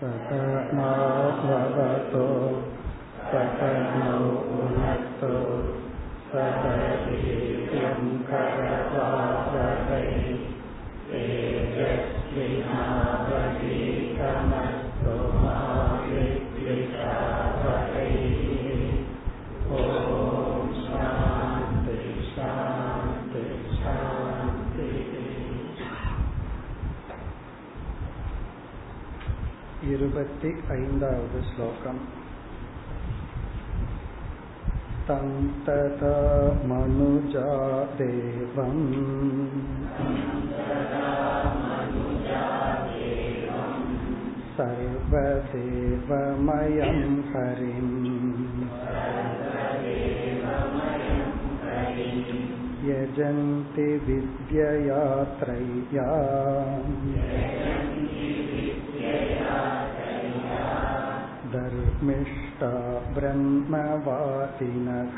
सकनाववतो सकनो भुनक्तो सह वीर्यं करवावहै तेजस्विनावधीतमस्तु मा विद्विषावहै वद् श्लोकम् तं तदा मनुजा देवम् सर्वदेवमयं हरिम् यजन्ति विद्ययात्रया धर्मिष्ठा ब्रह्मवादिनः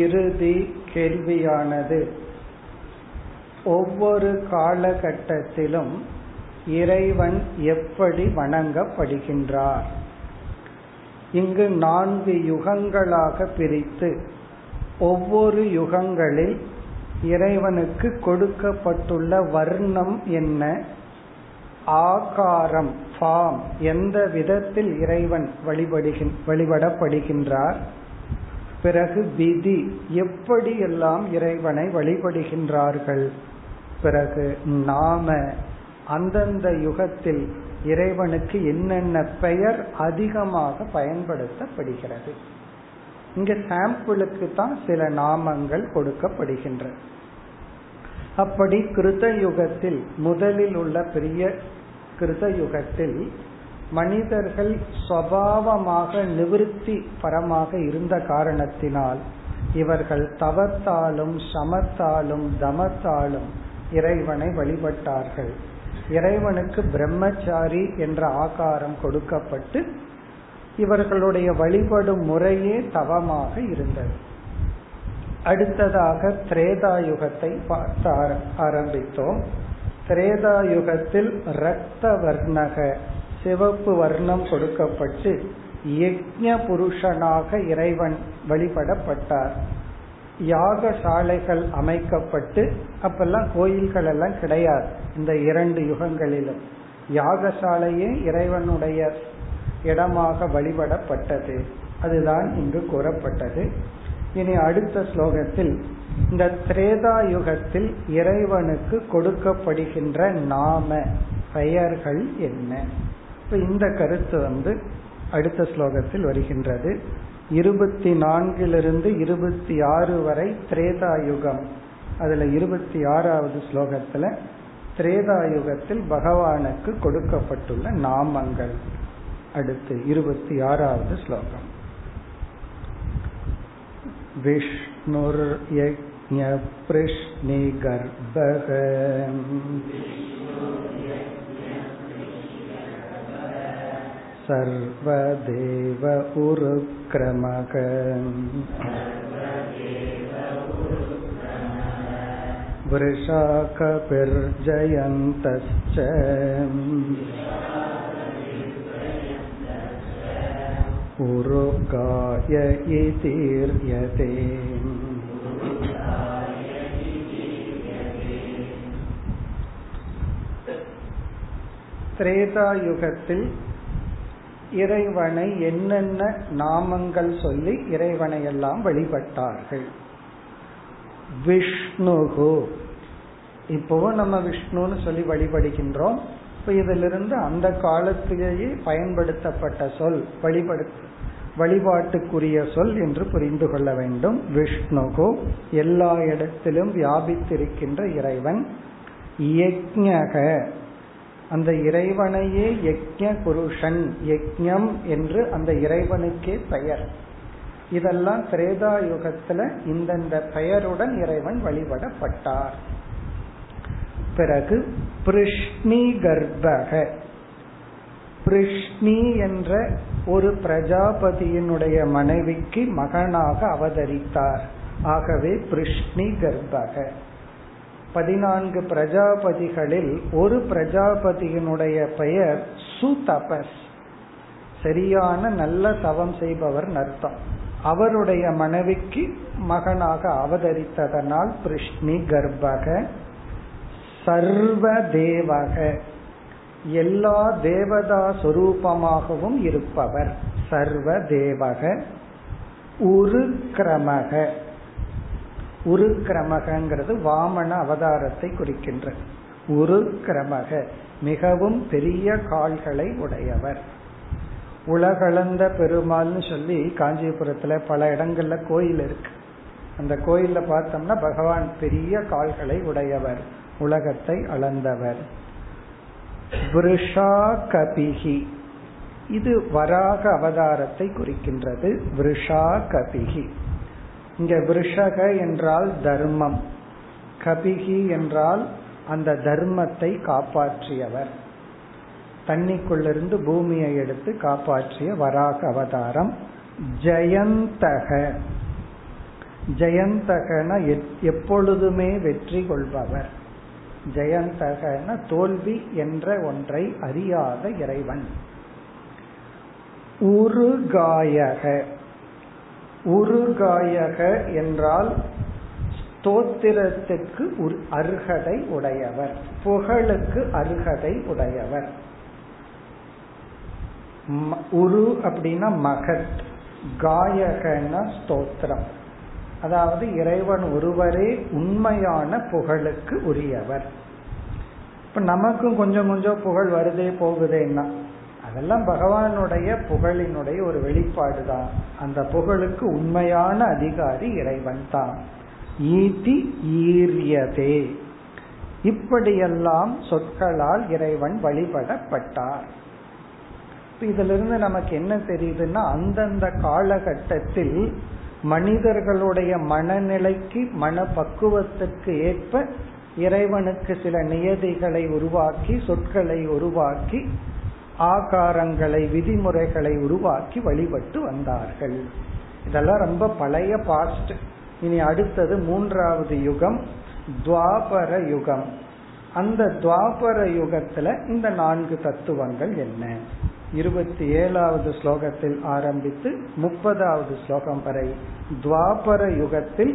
இறுதி கேள்வியானது ஒவ்வொரு காலகட்டத்திலும் இறைவன் எப்படி வணங்கப்படுகின்றார் இங்கு நான்கு யுகங்களாக பிரித்து ஒவ்வொரு யுகங்களில் இறைவனுக்கு கொடுக்கப்பட்டுள்ள வர்ணம் என்ன? ஆகாரம் ஃபார்ம் எந்த விதத்தில் இறைவன் வழிபடுகின் வழிபடப்படுகின்றார்? பிறகு விதி. எப்படி எல்லாம் இறைவனை வழிபடுகின்றார்கள்? பிறகு நாம. அந்தந்த யுகத்தில் இறைவனுக்கு என்னென்ன பெயர் அதிகமாக பயன்படுத்தப்படுகிறது? இங்க சாம்பிளுக்கு தான் சில நாமங்கள் கொடுக்கப்படுகின்றன அப்படி கிருத யுகத்தில் முதலில் உள்ள பெரிய கிருத யுகத்தில் மனிதர்கள் சுவாவமாக நிவிருத்தி பரமாக இருந்த காரணத்தினால் இவர்கள் தவத்தாலும் சமத்தாலும் தமத்தாலும் இறைவனை வழிபட்டார்கள். இறைவனுக்கு பிரம்மச்சாரி என்ற ஆகாரம் கொடுக்கப்பட்டு இவர்களுடைய வழிபடும் முறையே தவமாக இருந்தது. அடுத்ததாக திரேதாயுகத்தை பார்த்து ஆரம்பித்தோம். திரேதாயுகத்தில் ரத்த வர்ணக சிவப்பு வர்ணம் கொடுக்கப்பட்டு யஜ்ய புருஷனாக இறைவன் வழிபடப்பட்டார். யாகசாலைகள் அமைக்கப்பட்டு அப்பெல்லாம் கோயில்கள் எல்லாம் கிடையாது. இந்த இரண்டு யுகங்களிலும். யாகசாலையே இறைவனுடைய இடமாக வழிபடப்பட்டது. அதுதான் இங்கு கூறப்பட்டது. இனி அடுத்த ஸ்லோகத்தில் இந்த திரேதா யுகத்தில் இறைவனுக்கு கொடுக்கப்படுகின்ற நாம பெயர்கள் என்ன? இப்ப இந்த கருத்து வந்து அடுத்த ஸ்லோகத்தில் வருகின்றது. இருபத்தி நான்கிலிருந்து இருபத்தி ஆறு வரை திரேதா யுகம் அதுல இருபத்தி ஆறாவது ஸ்லோகத்துல திரேதா யுகத்தில் பகவானுக்கு கொடுக்கப்பட்டுள்ள நாமங்கள். அடுத்து இருபத்தி ஆறாவது ஸ்லோகம் विष्णुर्यज्ञपृश्निगर्भः सर्वदेव उरुक्रमक वृषाकपिर्जयन्तश्च उरुगाय इतीर्यते திரேதா யுகத்தில் இறைவனை என்னென்ன நாமங்கள் சொல்லி இறைவனை எல்லாம் வழிபட்டார்கள் விஷ்ணுகு இப்போ நம்ம விஷ்ணுன்னு சொல்லி வழிபடுகின்றோம் இப்ப இதிலிருந்து அந்த காலத்திலேயே பயன்படுத்தப்பட்ட சொல் வழிபடுத்த வழிபாட்டுக்குரிய சொல் என்று புரிந்து கொள்ள வேண்டும். விஷ்ணுகு எல்லா இடத்திலும் வியாபித்திருக்கின்ற இறைவன். யக்ஞக அந்த இறைவனையே யக்ஞ புருஷன். யக்ஞம் என்று அந்த இறைவனுக்கே பெயர். இதெல்லாம் திரேதா யுகத்துல இந்தந்த பெயருடன் இறைவன் வழிபடப்பட்டார். பிறகு பிருஷ்ணி கர்ப்பக. பிருஷ்ணி என்ற ஒரு பிரஜாபதியினுடைய மனைவிக்கு மகனாக அவதரித்தார். ஆகவே பிருஷ்ணி கர்ப்பக. பதினான்கு பிரஜாபதிகளில் ஒரு பிரஜாபதியினுடைய பெயர் சுதபஸ். சரியான நல்ல தவம் செய்பவர் அர்த்தம் அவருடைய மனைவிக்கு மகனாக அவதரித்ததனால் பிருஷ்ணி கர்ப்பக. சர்வ தேவக எல்லா தேவதா சொரூபமாகவும் இருப்பவர். சர்வ தேவக உருக்கிரமக. உருக்கிரமகங்கிறது வாமன அவதாரத்தை குறிக்கின்ற. உருக்கிரமக மிகவும் பெரிய கால்களை உடையவர். உலகளந்த பெருமாள்னு சொல்லி காஞ்சிபுரத்துல பல இடங்கள்ல கோயில் இருக்கு. அந்த கோயில்ல பார்த்தோம்னா பகவான் பெரிய கால்களை உடையவர் உலகத்தை அளந்தவர். விருஷா கபிகி இது வராக அவதாரத்தை குறிக்கின்றது. விருஷா கபிகி இங்க விருஷக என்றால் தர்மம். கபிகி என்றால் அந்த தர்மத்தை காப்பாற்றியவர். தண்ணிக்குள்ளிருந்து பூமியை எடுத்து காப்பாற்றிய வராக அவதாரம். ஜெயந்தக. ஜெயந்தகன எப்பொழுதுமே வெற்றி கொள்பவர். ஜெயந்தகன தோல்வி என்ற ஒன்றை அறியாத இறைவன். உருகாயக. உருகாயக என்றால் ஸ்தோத்திரத்துக்கு அருகதை உடையவர். புகழுக்கு அருகதை உடையவர். உரு அப்படின்னா மகத். காயகன ஸ்தோத்திரம். அதாவது இறைவன் ஒருவரே உண்மையான புகழுக்கு உரியவர். இப்ப நமக்கும் கொஞ்சம் கொஞ்சம் புகழ் வருதே போகுதேன்னா அதெல்லாம் பகவானுடைய புகழினுடைய ஒரு வெளிப்பாடு தான் அந்த புகழுக்கு உண்மையான அதிகாரி இறைவன் தான். ஈதி ஈரியதே. இப்படியெல்லாம் சொற்களால் இறைவன் வழிபடப்பட்டார். இதிலிருந்து நமக்கு என்ன தெரியுதுன்னா அந்தந்த காலகட்டத்தில் மனிதர்களுடைய மனநிலைக்கு மன பக்குவத்திற்கு ஏற்ப இறைவனுக்கு சில நியதிகளை உருவாக்கி சொற்களை உருவாக்கி ஆகாரங்களை விதிமுறைகளை உருவாக்கி வழிபட்டு வந்தார்கள். இதெல்லாம் ரொம்ப பழைய பாஸ்ட் இனி அடுத்தது மூன்றாவது யுகம் துவாபர யுகம். அந்த துவாபர யுகத்துல இந்த நான்கு தத்துவங்கள் என்ன? இருபத்தி ஏழாவது ஸ்லோகத்தில் ஆரம்பித்து முப்பதாவது ஸ்லோகம் வரை துவாபர யுகத்தில்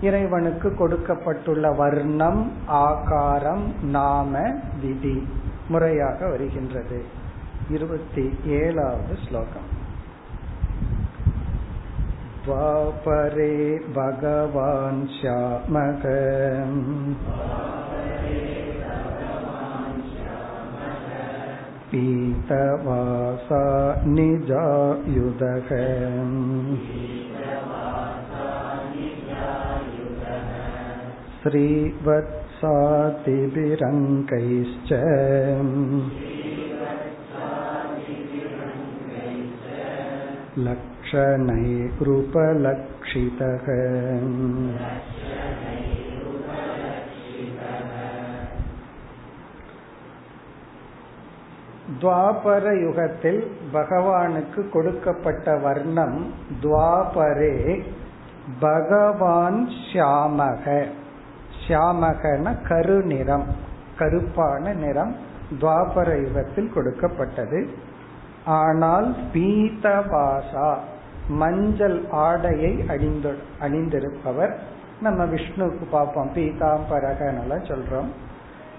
இறைவனுக்கு கொடுக்கப்பட்டுள்ள வர்ணம் ஆகாரம் நாம விதி முறையாக வருகின்றது இருபத்தி ஏழாவது ஸ்லோகம் द्वापरे भगवान् श्यामः पीतवासा निजायुधः श्रीवत्सातिभिरङ्कैश्च लक्षणैरुपलक्षितः துவாபர யுகத்தில் பகவானுக்கு கொடுக்கப்பட்ட வர்ணம் துவாபரே பகவான் ஷியாமக. ஷியாமகன கருநிறம் கருப்பான நிறம் துவாபர யுகத்தில் கொடுக்கப்பட்டது. ஆனால் பீதபாசா மஞ்சள் ஆடையை அணிந்து அணிந்திருப்பவர். நம்ம விஷ்ணுவுக்கு பார்ப்போம் பீதாம்பரகனெல்லாம் சொல்றோம்.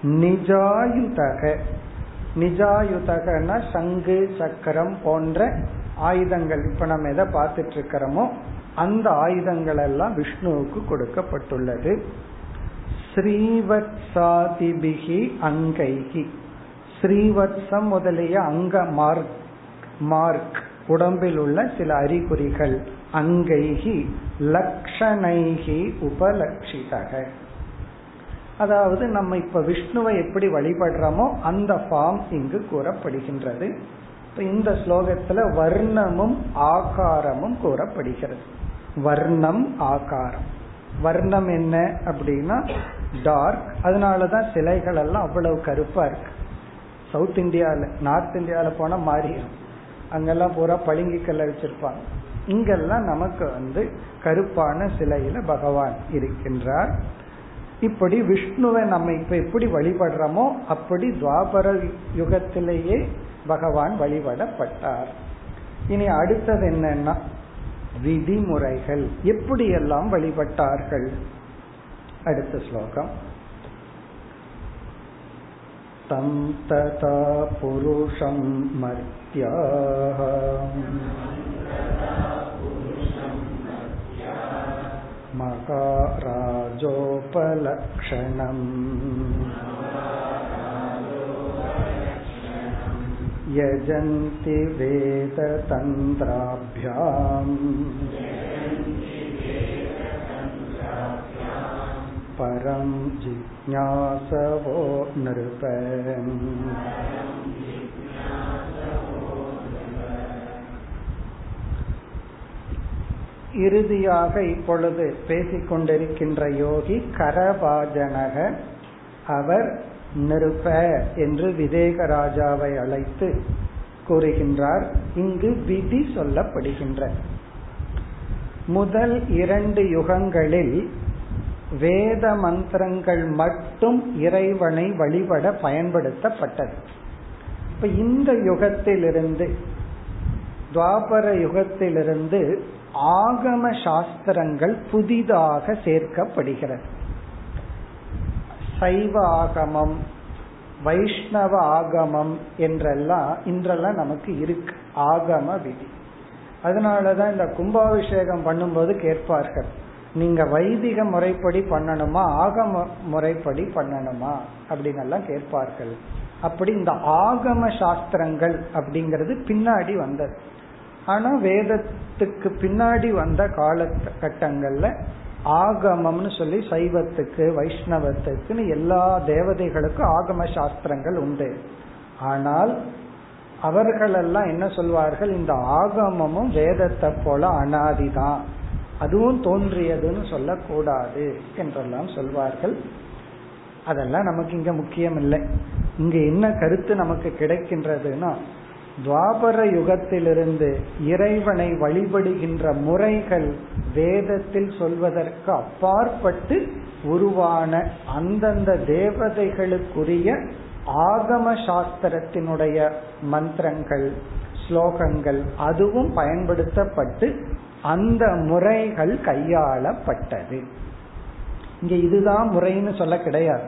நிஜாயுதக நிஜாயுதகன சங்கு சக்கரம் போன்ற ஆயுதங்கள். இப்ப நம்ம எதை பார்த்துட்டு இருக்கிறோமோ அந்த ஆயுதங்கள் எல்லாம் விஷ்ணுவுக்கு கொடுக்கப்பட்டுள்ளது. ஸ்ரீவத்சாதிபிகி அங்கைகி. ஸ்ரீவத்சம் முதலிய அங்க மார்க் மார்க் உடம்பில் உள்ள சில அறிகுறிகள். அங்கைகி லக்ஷணைகி உபலட்சிதக அதாவது நம்ம இப்ப விஷ்ணுவை எப்படி வழிபடுறோமோ அந்த ஃபார்ம் இங்கு கூறப்படுகின்றது. இப்ப இந்த ஸ்லோகத்துல வர்ணமும் ஆகாரமும் கூறப்படுகிறது. வர்ணம் ஆகாரம். வர்ணம் என்ன அப்படின்னா டார்க் அதனாலதான் சிலைகள் எல்லாம் அவ்வளவு கருப்பா இருக்கு. சவுத் இந்தியால நார்த் இந்தியால போனா மாறிடும் அங்கெல்லாம் பூரா பளிங்கிக்கல்ல வச்சிருப்பாங்க. இங்கெல்லாம் நமக்கு வந்து கருப்பான சிலையில பகவான் இருக்கின்றார். இப்படி விஷ்ணுவை நம்ம இப்ப எப்படி வழிபடுறோமோ அப்படி துவாபர யுகத்திலேயே பகவான் வழிபடப்பட்டார் இனி அடுத்தது என்னன்னா விதிமுறைகள் எப்படியெல்லாம் வழிபட்டார்கள் அடுத்த ஸ்லோகம் तं तथा पुरुषं मर्त्याः मकाराजोपलक्षणम् यजन्ति वेदतन्त्राभ्याम्। परं जिज्ञासवो नृप இறுதியாக இப்பொழுது பேசிக்கொண்டிருக்கின்ற யோகி கரபாஜனக அவர் நிருப என்று விதேகராஜாவை அழைத்து கூறுகின்றார். இங்கு விதி சொல்லப்படுகின்ற முதல் இரண்டு யுகங்களில் வேத மந்திரங்கள் மட்டும் இறைவனை வழிபட பயன்படுத்தப்பட்டது. இப்ப இந்த யுகத்திலிருந்து துவாபர யுகத்திலிருந்து ஆகம சாஸ்திரங்கள் புதிதாக சேர்க்கப்படுகிறது. சைவ ஆகமம் வைஷ்ணவ ஆகமம் என்றெல்லாம் இன்றெல்லாம் நமக்கு இருக்கு. ஆகம விதி. அதனாலதான் இந்த கும்பாபிஷேகம் பண்ணும்போது கேட்பார்கள் நீங்க வைதிக முறைப்படி பண்ணணுமா ஆகம முறைப்படி பண்ணணுமா? அப்படின்னு எல்லாம் கேட்பார்கள். அப்படி இந்த ஆகம சாஸ்திரங்கள் அப்படிங்கிறது பின்னாடி வந்தது. ஆனா வேதத்துக்கு பின்னாடி வந்த காலகட்டங்கள்ல ஆகமம்னு சொல்லி சைவத்துக்கு வைஷ்ணவத்துக்குன்னு எல்லா தேவதைகளுக்கும் ஆகம சாஸ்திரங்கள் உண்டு. ஆனால் அவர்களெல்லாம் என்ன சொல்வார்கள்? இந்த ஆகமமும் வேதத்தை போல அனாதிதான். அதுவும் தோன்றியதுன்னு சொல்லக்கூடாது என்றெல்லாம் சொல்வார்கள். அதெல்லாம் நமக்கு இங்க முக்கியம் இல்லை இங்க என்ன கருத்து நமக்கு கிடைக்கின்றதுன்னா துவாபர யுகத்திலிருந்து இறைவனை வழிபடுகின்ற முறைகள் வேதத்தில் சொல்வதற்கு அப்பாற்பட்டு உருவான அந்தந்த தேவதைகளுக்குரிய ஆகம சாஸ்திரத்தினுடைய மந்திரங்கள் ஸ்லோகங்கள் அதுவும் பயன்படுத்தப்பட்டு அந்த முறைகள் கையாளப்பட்டது. இங்க இதுதான் முறைன்னு சொல்ல கிடையாது.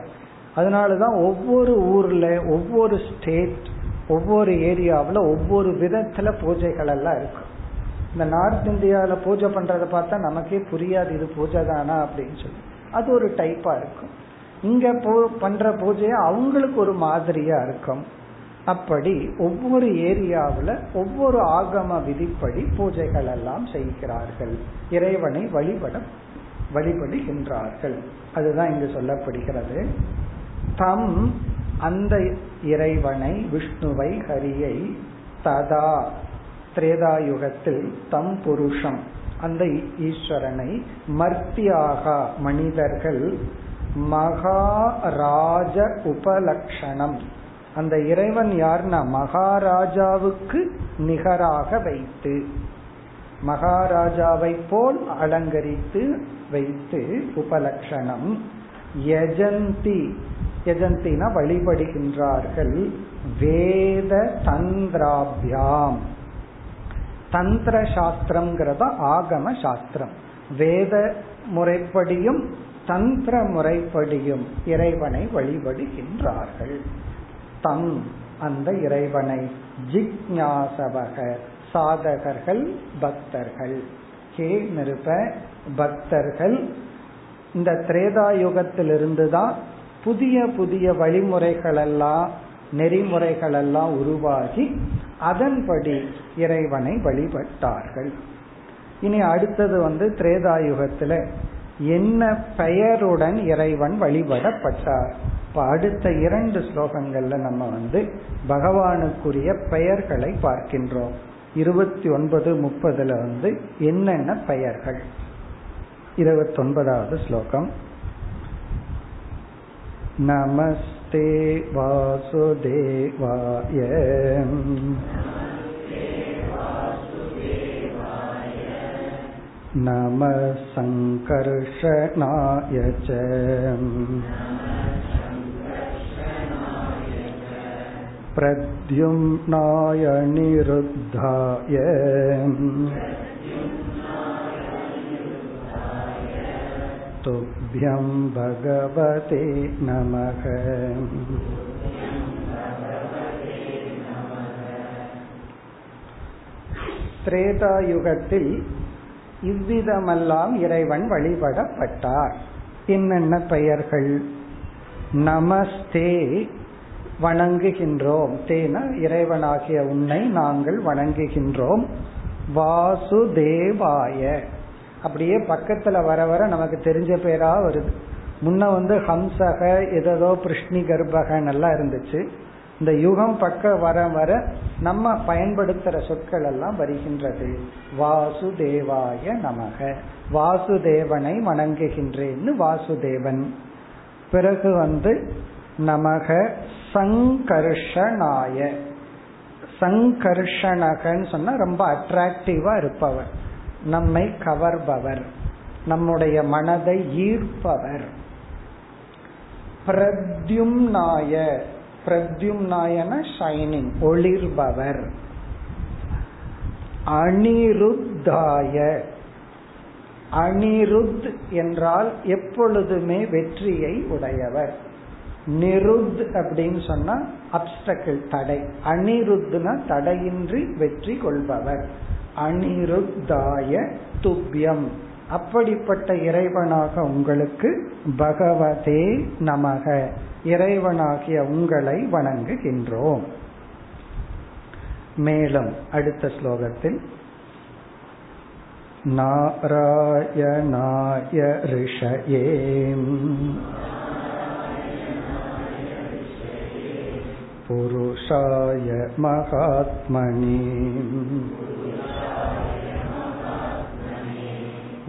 அதனாலதான் ஒவ்வொரு ஊர்ல ஒவ்வொரு ஸ்டேட் ஒவ்வொரு ஏரியாவில் ஒவ்வொரு விதத்துல பூஜைகள் எல்லாம் இருக்கும் இந்த நார்த் இந்தியாவில் பூஜை பண்றத பார்த்தா நமக்கே புரியாது இது பூஜை தானா அப்படின்னு சொல்லி. அது ஒரு டைப்பா இருக்கும். இங்க பண்ற பூஜையை அவங்களுக்கு ஒரு மாதிரியா இருக்கும். அப்படி ஒவ்வொரு ஏரியாவில் ஒவ்வொரு ஆகம விதிப்படி பூஜைகள் எல்லாம் செய்கிறார்கள். இறைவனை வழிபட வழிபடுகின்றார்கள். அதுதான் இங்கு சொல்லப்படுகிறது. தம் அந்த இறைவனை விஷ்ணுவை ஹரியை ததா திரேதாயுகத்தில் தம் புருஷம் அந்த ஈஸ்வரனை மர்த்தியாக மனிதர்கள் மகாராஜ உபலக்ஷணம். அந்த இறைவன் யார்னா? மகாராஜாவுக்கு நிகராக வைத்து மகாராஜாவை போல் அலங்கரித்து வைத்து உபலக்ஷணம். யஜந்தி யஜந்தினா வழிபடுகின்றார்கள். வேத தந்திராபியாம். தந்திர சாஸ்திரம்ங்கிறத ஆகம சாஸ்திரம் வேத முறைப்படியும் தந்திர முறைப்படியும் இறைவனை வழிபடுகின்றார்கள். தம் அந்த இறைவனை ஜிக்ஞாசவக சாதகர்கள் பக்தர்கள். கே நிருப பக்தர்கள். இந்த திரேதாயுகத்திலிருந்து தான் புதிய புதிய வழிமுறைகள் எல்லாம் நெறிமுறைகள் எல்லாம் உருவாகி அதன்படி இறைவனை வழிபட்டார்கள். இனி அடுத்தது வந்து திரேதாயுகத்துல என்ன பெயருடன் இறைவன் வழிபடப்பட்டார்? இப்ப அடுத்த இரண்டு ஸ்லோகங்கள்ல நம்ம வந்து பகவானுக்குரிய பெயர்களை பார்க்கின்றோம். இருபத்தி ஒன்பது முப்பதுல வந்து என்னென்ன பெயர்கள்? இருபத்தொன்பதாவது ஸ்லோகம். नमस्ते वासुदेवाय नमः सङ्कर्षणाय च प्रद्युम्नाय निरुद्धाय तुभ्यं भगवते नमः திரேதாயுகத்தில் இவ்விதமெல்லாம் இறைவன் வழிபடப்பட்டார் என்னென்ன பெயர்கள் நமஸ்தே வணங்குகின்றோம் தேன இறைவனாகிய உன்னை நாங்கள் வணங்குகின்றோம் வாசுதேவாய அப்படியே பக்கத்துல வர வர நமக்கு தெரிஞ்ச பேரா வருது. முன்ன வந்து ஹம்சக எதோ பிருஷ்ணி கர்ப்பகன் எல்லாம் இருந்துச்சு. இந்த யுகம் பக்க வர வர நம்ம பயன்படுத்துற சொற்கள் எல்லாம் வருகின்றது. வாசுதேவாய நமக. வாசுதேவனை வணங்குகின்றேன்னு வாசுதேவன். பிறகு வந்து நமக சங்கர்ஷனாய. சங்கர்ஷணகன்னு சொன்னா ரொம்ப அட்ராக்டிவா இருப்பவர் நம்மை கவர்பவர். நம்முடைய மனதை ஈர்ப்பவர். பிரத்யும்னாய பிரத்யும்னாயன ஷைனிங் ஒளிர்பவர். அனிருத்தாய. அனிருத் என்றால் எப்பொழுதுமே வெற்றியை உடையவர். நிருத் அப்படின்னு சொன்னா அப்டக்கிள் தடை. அனிருத்னா தடையின்றி வெற்றி கொள்பவர். அனிருத்தாய துப்பியம் அப்படிப்பட்ட இறைவனாக உங்களுக்கு பகவதே நமக இறைவனாகிய உங்களை வணங்குகின்றோம் மேலும் அடுத்த ஸ்லோகத்தில் நாராயணாய ரிஷயே पुरुषाय महात्मनि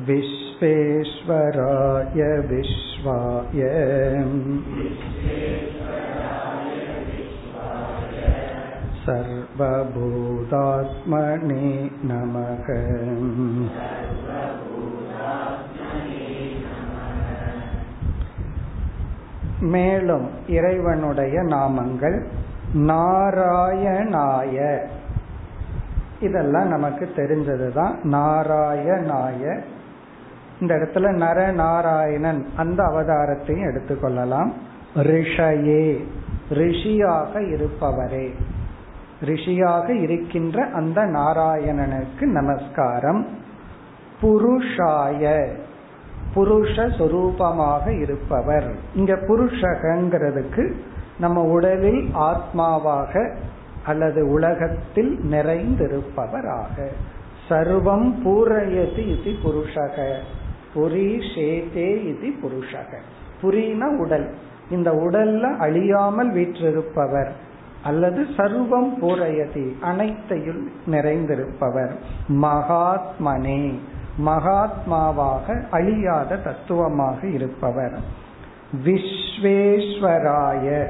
विश्वेश्वराय विश्वाय सर्वभूतात्मने नमः மேலும் இறைவனுடைய நாமங்கள் நாராயணாய இதெல்லாம் நமக்கு தெரிஞ்சதுதான் நாராயணாய இந்த இடத்துல நர நாராயணன் அந்த அவதாரத்தையும் எடுத்துக்கொள்ளலாம். ரிஷயே ரிஷியாக இருப்பவரே. ரிஷியாக இருக்கின்ற அந்த நாராயணனுக்கு நமஸ்காரம். புருஷாய புருஷ சொரூபமாக இருப்பவர். இங்க புருஷகங்கிறதுக்கு நம்ம உடலில் ஆத்மாவாக அல்லது உலகத்தில் நிறைந்திருப்பவராக. சர்வம் பூரயதி இது புருஷக. புரி ஷேதே இது புருஷக. புரினா உடல். இந்த உடல்ல அழியாமல் வீற்றிருப்பவர் அல்லது சர்வம் பூரையதி அனைத்தையும் நிறைந்திருப்பவர். மகாத்மனே. மகாத்மாவாக அழியாத தத்துவமாக இருப்பவர். விஸ்வேஸ்வராய.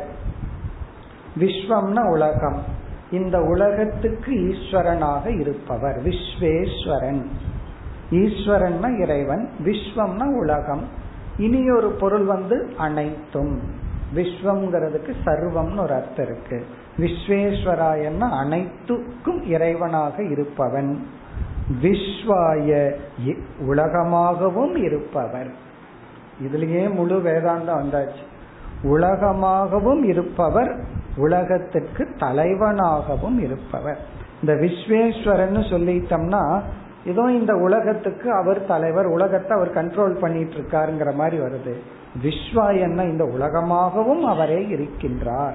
விஸ்வம்னா உலகம். இந்த உலகத்துக்கு ஈஸ்வரனாக இருப்பவர். விஸ்வேஸ்வரன். ஈஸ்வரன்னா இறைவன் விஸ்வம்னா உலகம். இனி ஒரு பொருள் வந்து அனைத்தும். விஸ்வம்ங்கிறதுக்கு சர்வம்னு ஒரு அர்த்தம் இருக்கு. விஸ்வேஸ்வராயன்னா அனைத்துக்கும் இறைவனாக இருப்பவன். விஸ்வாய உலகமாகவும் இருப்பவர். இதுலயே முழு வேதாந்தம் வந்தாச்சு. உலகமாகவும் இருப்பவர் உலகத்திற்கு தலைவனாகவும் இருப்பவர். இந்த விஸ்வேஸ்வரன் சொல்லிட்டோம்னா ஏதோ இந்த உலகத்துக்கு அவர் தலைவர் உலகத்தை அவர் கண்ட்ரோல் பண்ணிட்டு இருக்காருங்கிற மாதிரி வருது. விஸ்வாயன்னா இந்த உலகமாகவும் அவரே இருக்கின்றார்.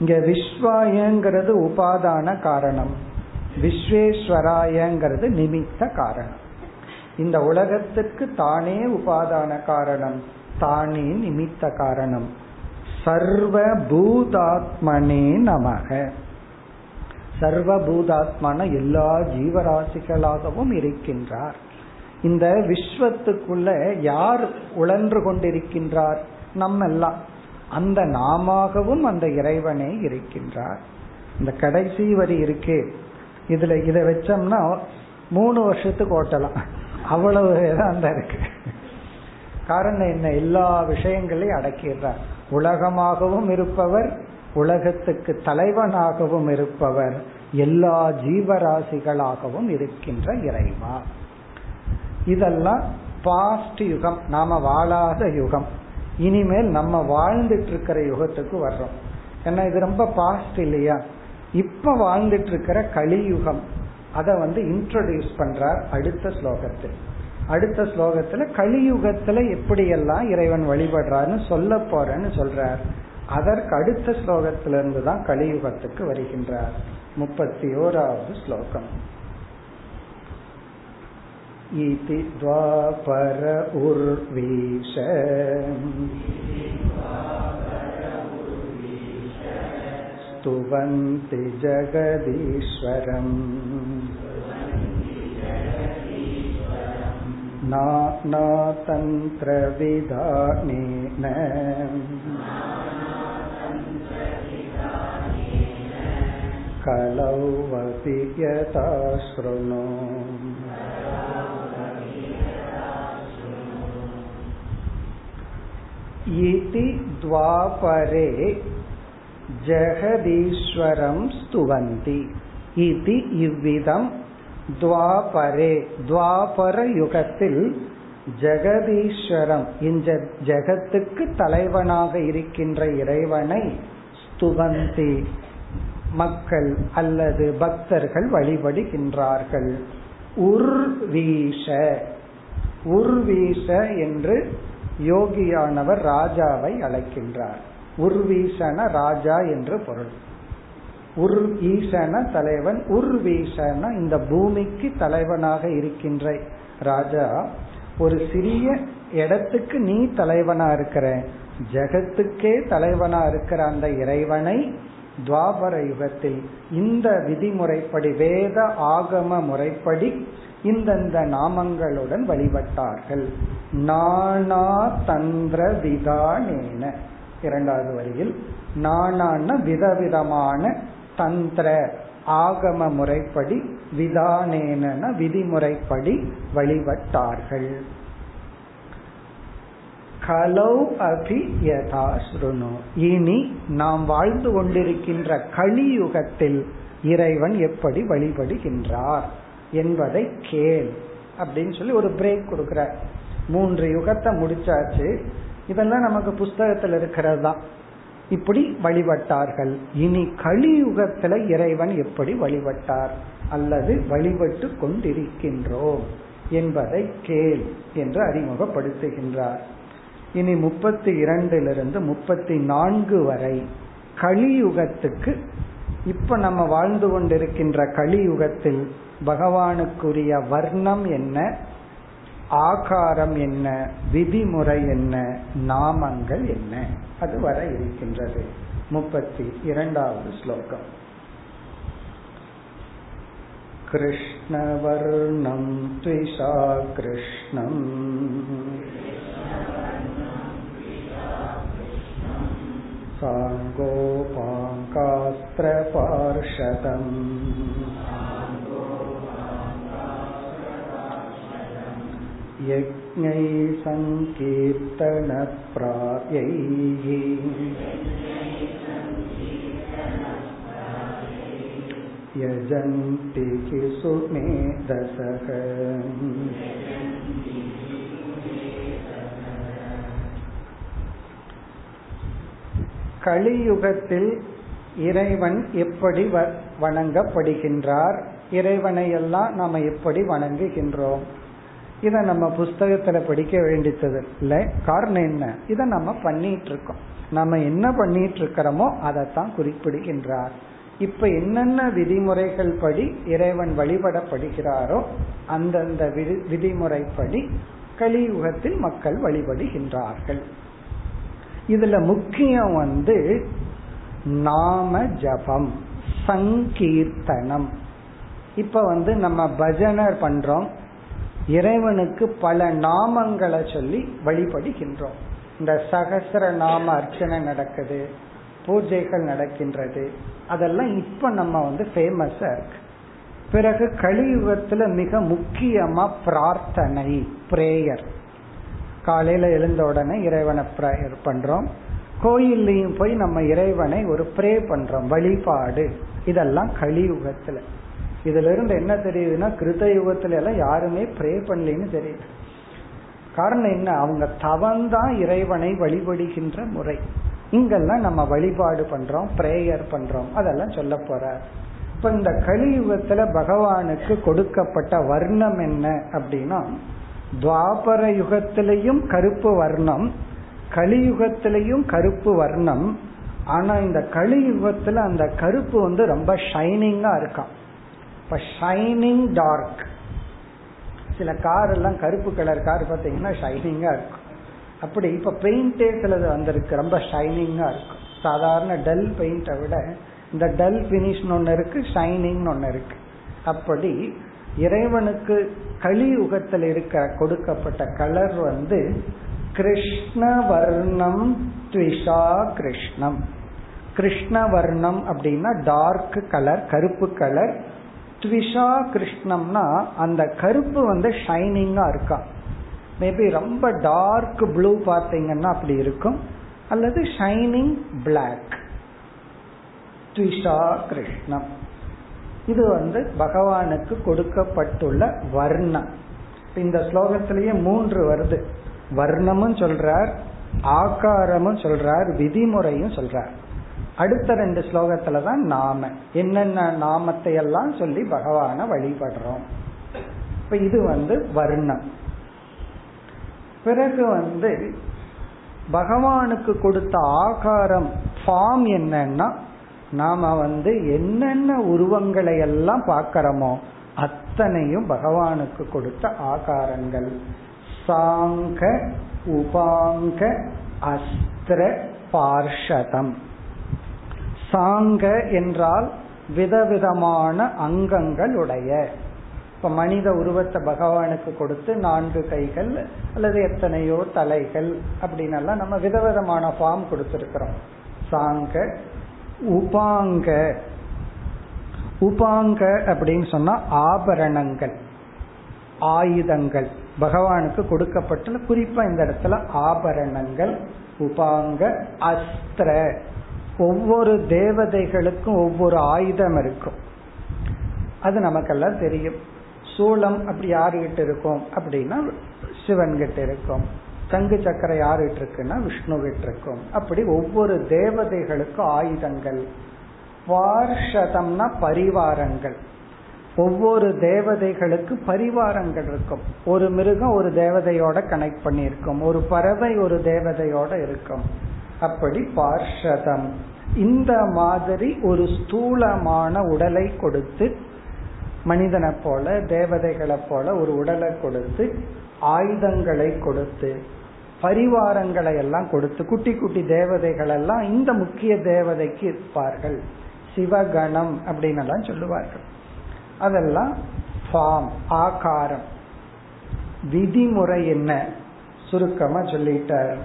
இங்க விஸ்வாயங்கிறது உபாதான காரணம். விஸ்வேஸ்வராயங்கிறது நிமித்த காரணம். இந்த உலகத்துக்கு தானே உபாதான காரணம். தானே நிமித்த காரணம். சர்வ பூதாத்மனே நமக. சர்வபூதாத்மான எல்லா ஜீவராசிகளாகவும் இருக்கின்றார். இந்த விஸ்வத்துக்குள்ள யார் உழன்று கொண்டிருக்கின்றார்? நம்ம எல்லாம் அந்த நாமாகவும் அந்த இறைவனே இருக்கின்றார். இந்த கடைசி வரி இருக்கு. இதுல இதை வச்சோம்னா மூணு வருஷத்துக்கு ஓட்டலாம். அவ்வளவு தான் இருக்கு. காரணம் என்ன? எல்லா விஷயங்களையும் அடக்கிடுறார். உலகமாகவும் இருப்பவர் உலகத்துக்கு தலைவனாகவும் இருப்பவர் எல்லா ஜீவராசிகளாகவும் இருக்கின்ற இறைவா. இதெல்லாம் பாஸ்ட் யுகம் நாம வாழாத யுகம். இனிமேல் நம்ம வாழ்ந்துட்டு இருக்கிற யுகத்துக்கு வர்றோம். ஏன்னா இது ரொம்ப பாஸ்ட் இல்லையா? இப்ப வாழ்ந்துட்டு இருக்கிற கலியுகம் அதை வந்து இன்ட்ரோடியூஸ் பண்றார் அடுத்த ஸ்லோகத்தில். அடுத்த ஸ்லோகத்துல கலியுகத்துல எப்படியெல்லாம் இறைவன் வழிபடுறாருன்னு சொல்ல போறேன்னு சொல்றார். அதற்கு அடுத்த ஸ்லோகத்திலிருந்து தான் கலியுகத்துக்கு வருகின்றார் முப்பத்தி ஓராவது ஸ்லோகம் इति द्वापर उर्वीश स्तुवन्ति जगदीश्वरम् नानातन्त्रविधानेन कलौवपि यथा शृणु इति द्वापरे ஜெகதீஸ்வரம் ஸ்துவந்தி இது இவ்விதம் துவாபரே துவாபர யுகத்தில் ஜெகதீஸ்வரம் இந்த ஜெகத்துக்கு தலைவனாக இருக்கின்ற இறைவனை ஸ்துவந்தி மக்கள் அல்லது பக்தர்கள் வழிபடுகின்றார்கள். உர்வீஷ. உர்வீஷ என்று யோகியானவர் ராஜாவை அழைக்கின்றார். உர்வீசன ராஜா என்று பொருள். உர் ஈசன தலைவன் உர்வீசன இந்த பூமிக்கு தலைவனாக இருக்கின்ற ராஜா ஒரு சிறிய இடத்துக்கு நீ தலைவனா இருக்கிற ஜெகத்துக்கே தலைவனா இருக்கிற அந்த இறைவனை துவாபர யுகத்தில் இந்த விதிமுறைப்படி வேத ஆகம முறைப்படி இந்தந்த நாமங்களுடன் வழிபட்டார்கள். நானா தந்திர விதானேன இரண்டாவது வரியில் நானான விதவிதமான தந்திர ஆகம முறைப்படி விதானேன விதிமுறைப்படி வழிபட்டார்கள். கலௌ அபி யதா ஸ்ருணு. இனி நாம் வாழ்ந்து கொண்டிருக்கின்ற கலியுகத்தில் இறைவன் எப்படி வழிபடுகின்றார் என்பதை கேள் அப்படின்னு சொல்லி ஒரு பிரேக் கொடுக்கிற மூன்று யுகத்தை முடிச்சாச்சு. இதெல்லாம் நமக்கு புஸ்தகத்தில் இருக்கிறது தான் இப்படி வழிபட்டார்கள். இனி கலியுகத்துல இறைவன் எப்படி வழிபட்டார் அல்லது வழிபட்டு கொண்டிருக்கின்றோம் என்பதை கேள் என்று அறிமுகப்படுத்துகின்றார். இனி முப்பத்தி இரண்டிலிருந்து முப்பத்தி நான்கு வரை கலியுகத்துக்கு இப்ப நம்ம வாழ்ந்து கொண்டிருக்கின்ற கலியுகத்தில் பகவானுக்குரிய வர்ணம் என்ன ஆகாரம் என்ன விதிமுறை என்ன நாமங்கள் என்ன அது வர இருக்கின்றது முப்பத்தி இரண்டாவது ஸ்லோகம் कृष्णवर्णं त्विषा कृष्णम् साङ्गोपाङ्कास्त्रपार्षदम् यज्ञैः सङ्कीर्तनप्रायैः यजन्ति किसु கலியுகத்தில் இறைவன் எப்படி வணங்கப்படுகின்றார்? இறைவனை எல்லாம் நாம எப்படி வணங்குகின்றோம்? இதை நம்ம புஸ்தகத்துல படிக்க வேண்டியது இல்லை. காரணம் என்ன? இதை நம்ம பண்ணிட்டு இருக்கோம் நம்ம என்ன பண்ணிட்டு இருக்கிறோமோ அதைத்தான் குறிப்பிடுகின்றார். இப்ப என்னென்ன விதிமுறைகள் படி இறைவன் வழிபடப்படுகிறாரோ அந்தந்த விதிமுறைப்படி கலியுகத்தில் மக்கள் வழிபடுகின்றார்கள். இதுல முக்கியம் வந்து நாம ஜபம் சங்கீர்த்தனம். இப்ப வந்து நம்ம பஜனர் பண்றோம். இறைவனுக்கு பல நாமங்களை சொல்லி வழிபடுகின்றோம். இந்த சகசர நாம அர்ச்சனை நடக்குது பூஜைகள் நடக்கின்றது. அதெல்லாம் இப்ப நம்ம வந்து ஃபேமஸா இருக்கு. பிறகு கலியுகத்துல மிக முக்கியமா பிரார்த்தனை பிரேயர் காலையில எழுந்த உடனே இறைவனை ப்ரேயர் பண்றோம். கோயில்லையும் போய் நம்ம இறைவனை ஒரு ப்ரே பண்றோம். வழிபாடு. இதெல்லாம் கலியுகத்துல. இதுல இருந்து என்ன தெரியுதுன்னா கிருத யுகத்துல எல்லாம் யாருமே ப்ரே பண்ணலன்னு தெரியுது. காரணம் என்ன? அவங்க தவந்தான் இறைவனை வழிபடுகின்ற முறை. இங்கெல்லாம் நம்ம வழிபாடு பண்றோம் பிரேயர் பண்றோம். அதெல்லாம் சொல்ல போற இப்ப இந்த கலியுகத்துல பகவானுக்கு கொடுக்கப்பட்ட வர்ணம் என்ன அப்படின்னா துவாபர யுகத்திலையும் கருப்பு வர்ணம் கலியுகத்திலையும் கருப்பு வர்ணம். ஆனா இந்த கலியுகத்துல அந்த கருப்பு வந்து ரொம்ப ஷைனிங்கா இருக்கான் இப்ப ஷைனிங் டார்க் சில கார் எல்லாம் கருப்பு கலர் கார் பார்த்தீங்கன்னா ஷைனிங்கா இருக்கும். அப்படி இப்ப பெயிண்டே சிலது வந்திருக்கு ரொம்ப ஷைனிங்கா இருக்கும். சாதாரண டல் பெயிண்டை விட இந்த டல் பினிஷ் ஒன்று இருக்கு ஷைனிங் ஒன்று இருக்கு. அப்படி இறைவனுக்கு கலியுகத்தில் இருக்கிற கொடுக்கப்பட்ட கலர் வந்து கிருஷ்ண வர்ணம் த்விஷா கிருஷ்ணம். கிருஷ்ண வர்ணம் அப்படின்னா டார்க் கலர் கருப்பு கலர் த்விஷா கிருஷ்ணம்னா அந்த கருப்பு வந்து ஷைனிங்கா இருக்கா? மேபி ரொம்ப டார்க் ப்ளூ பார்த்தீங்கன்னா அப்படி இருக்கும். அல்லது ஷைனிங் பிளாக் த்விஷா கிருஷ்ணம். இது வந்து பகவானுக்கு கொடுக்கப்பட்டுள்ள வர்ணம். இந்த ஸ்லோகத்திலேயே மூன்று வருது. வர்ணமும் சொல்றார் ஆகாரமும் சொல்றார் விதிமுறையும் சொல்றார். அடுத்த ரெண்டு ஸ்லோகத்துல தான் நாம. என்னென்ன நாமத்தை எல்லாம் சொல்லி பகவான வழிபடுறோம். இப்ப இது வந்து வர்ணம். பிறகு வந்து பகவானுக்கு கொடுத்த ஆகாரம் ஃபார்ம் என்னன்னா நாம வந்து என்னென்ன உருவங்களை எல்லாம் பார்க்கிறோமோ அத்தனையும் பகவானுக்கு கொடுத்த ஆகாரங்கள். சாங்க உபாங்க அஸ்திர பார்ஷதம். சாங்க என்றால் விதவிதமான அங்கங்கள் உடைய. இப்ப மனித உருவத்தை பகவானுக்கு கொடுத்து நான்கு கைகள் அல்லது எத்தனையோ தலைகள் அப்படின்னு எல்லாம் நம்ம விதவிதமான ஃபார்ம் கொடுத்திருக்கிறோம். சாங்க உபாங்க. உபாங்க அப்படின்னு சொன்னா ஆபரணங்கள் ஆயுதங்கள். பகவானுக்கு கொடுக்கப்பட்ட குறிப்பா இந்த இடத்துல ஆபரணங்கள் உபாங்க அஸ்திர. ஒவ்வொரு தேவதைகளுக்கும் ஒவ்வொரு ஆயுதம் இருக்கும். அது நமக்கெல்லாம் தெரியும். சூளம் அப்படி யாருகிட்ட இருக்கும் அப்படின்னா சிவன் கிட்ட இருக்கும். சங்கு சக்கரை யாருகிட்ட இருக்குன்னா விஷ்ணு கிட்ட இருக்கும் அப்படி ஒவ்வொரு தேவதைகளுக்கும் ஆயுதங்கள். பார்ஷதம்னா பரிவாரங்கள். ஒவ்வொரு தேவதைகளுக்கு பரிவாரங்கள் இருக்கும். ஒரு மிருகம் ஒரு தேவதையோட கனெக்ட் பண்ணியிருக்கும். ஒரு பறவை ஒரு தேவதையோட இருக்கும். அப்படி பார்ஷதம். இந்த மாதிரி ஒரு ஸ்தூலமான உடலை கொடுத்து மனிதனை போல தேவதைகளை போல ஒரு உடலை கொடுத்து ஆயுதங்களை கொடுத்து பரிவாரங்களை எல்லாம் கொடுத்து குட்டி குட்டி தேவதைகள் எல்லாம் இந்த முக்கிய தேவதைக்கு இருப்பார்கள். சிவகணம் அப்படின்னு எல்லாம் சொல்லுவார்கள். அதெல்லாம் ஃபார்ம் ஆகாரம். விதிமுறை என்ன? சுருக்கமா சொல்லிட்டார்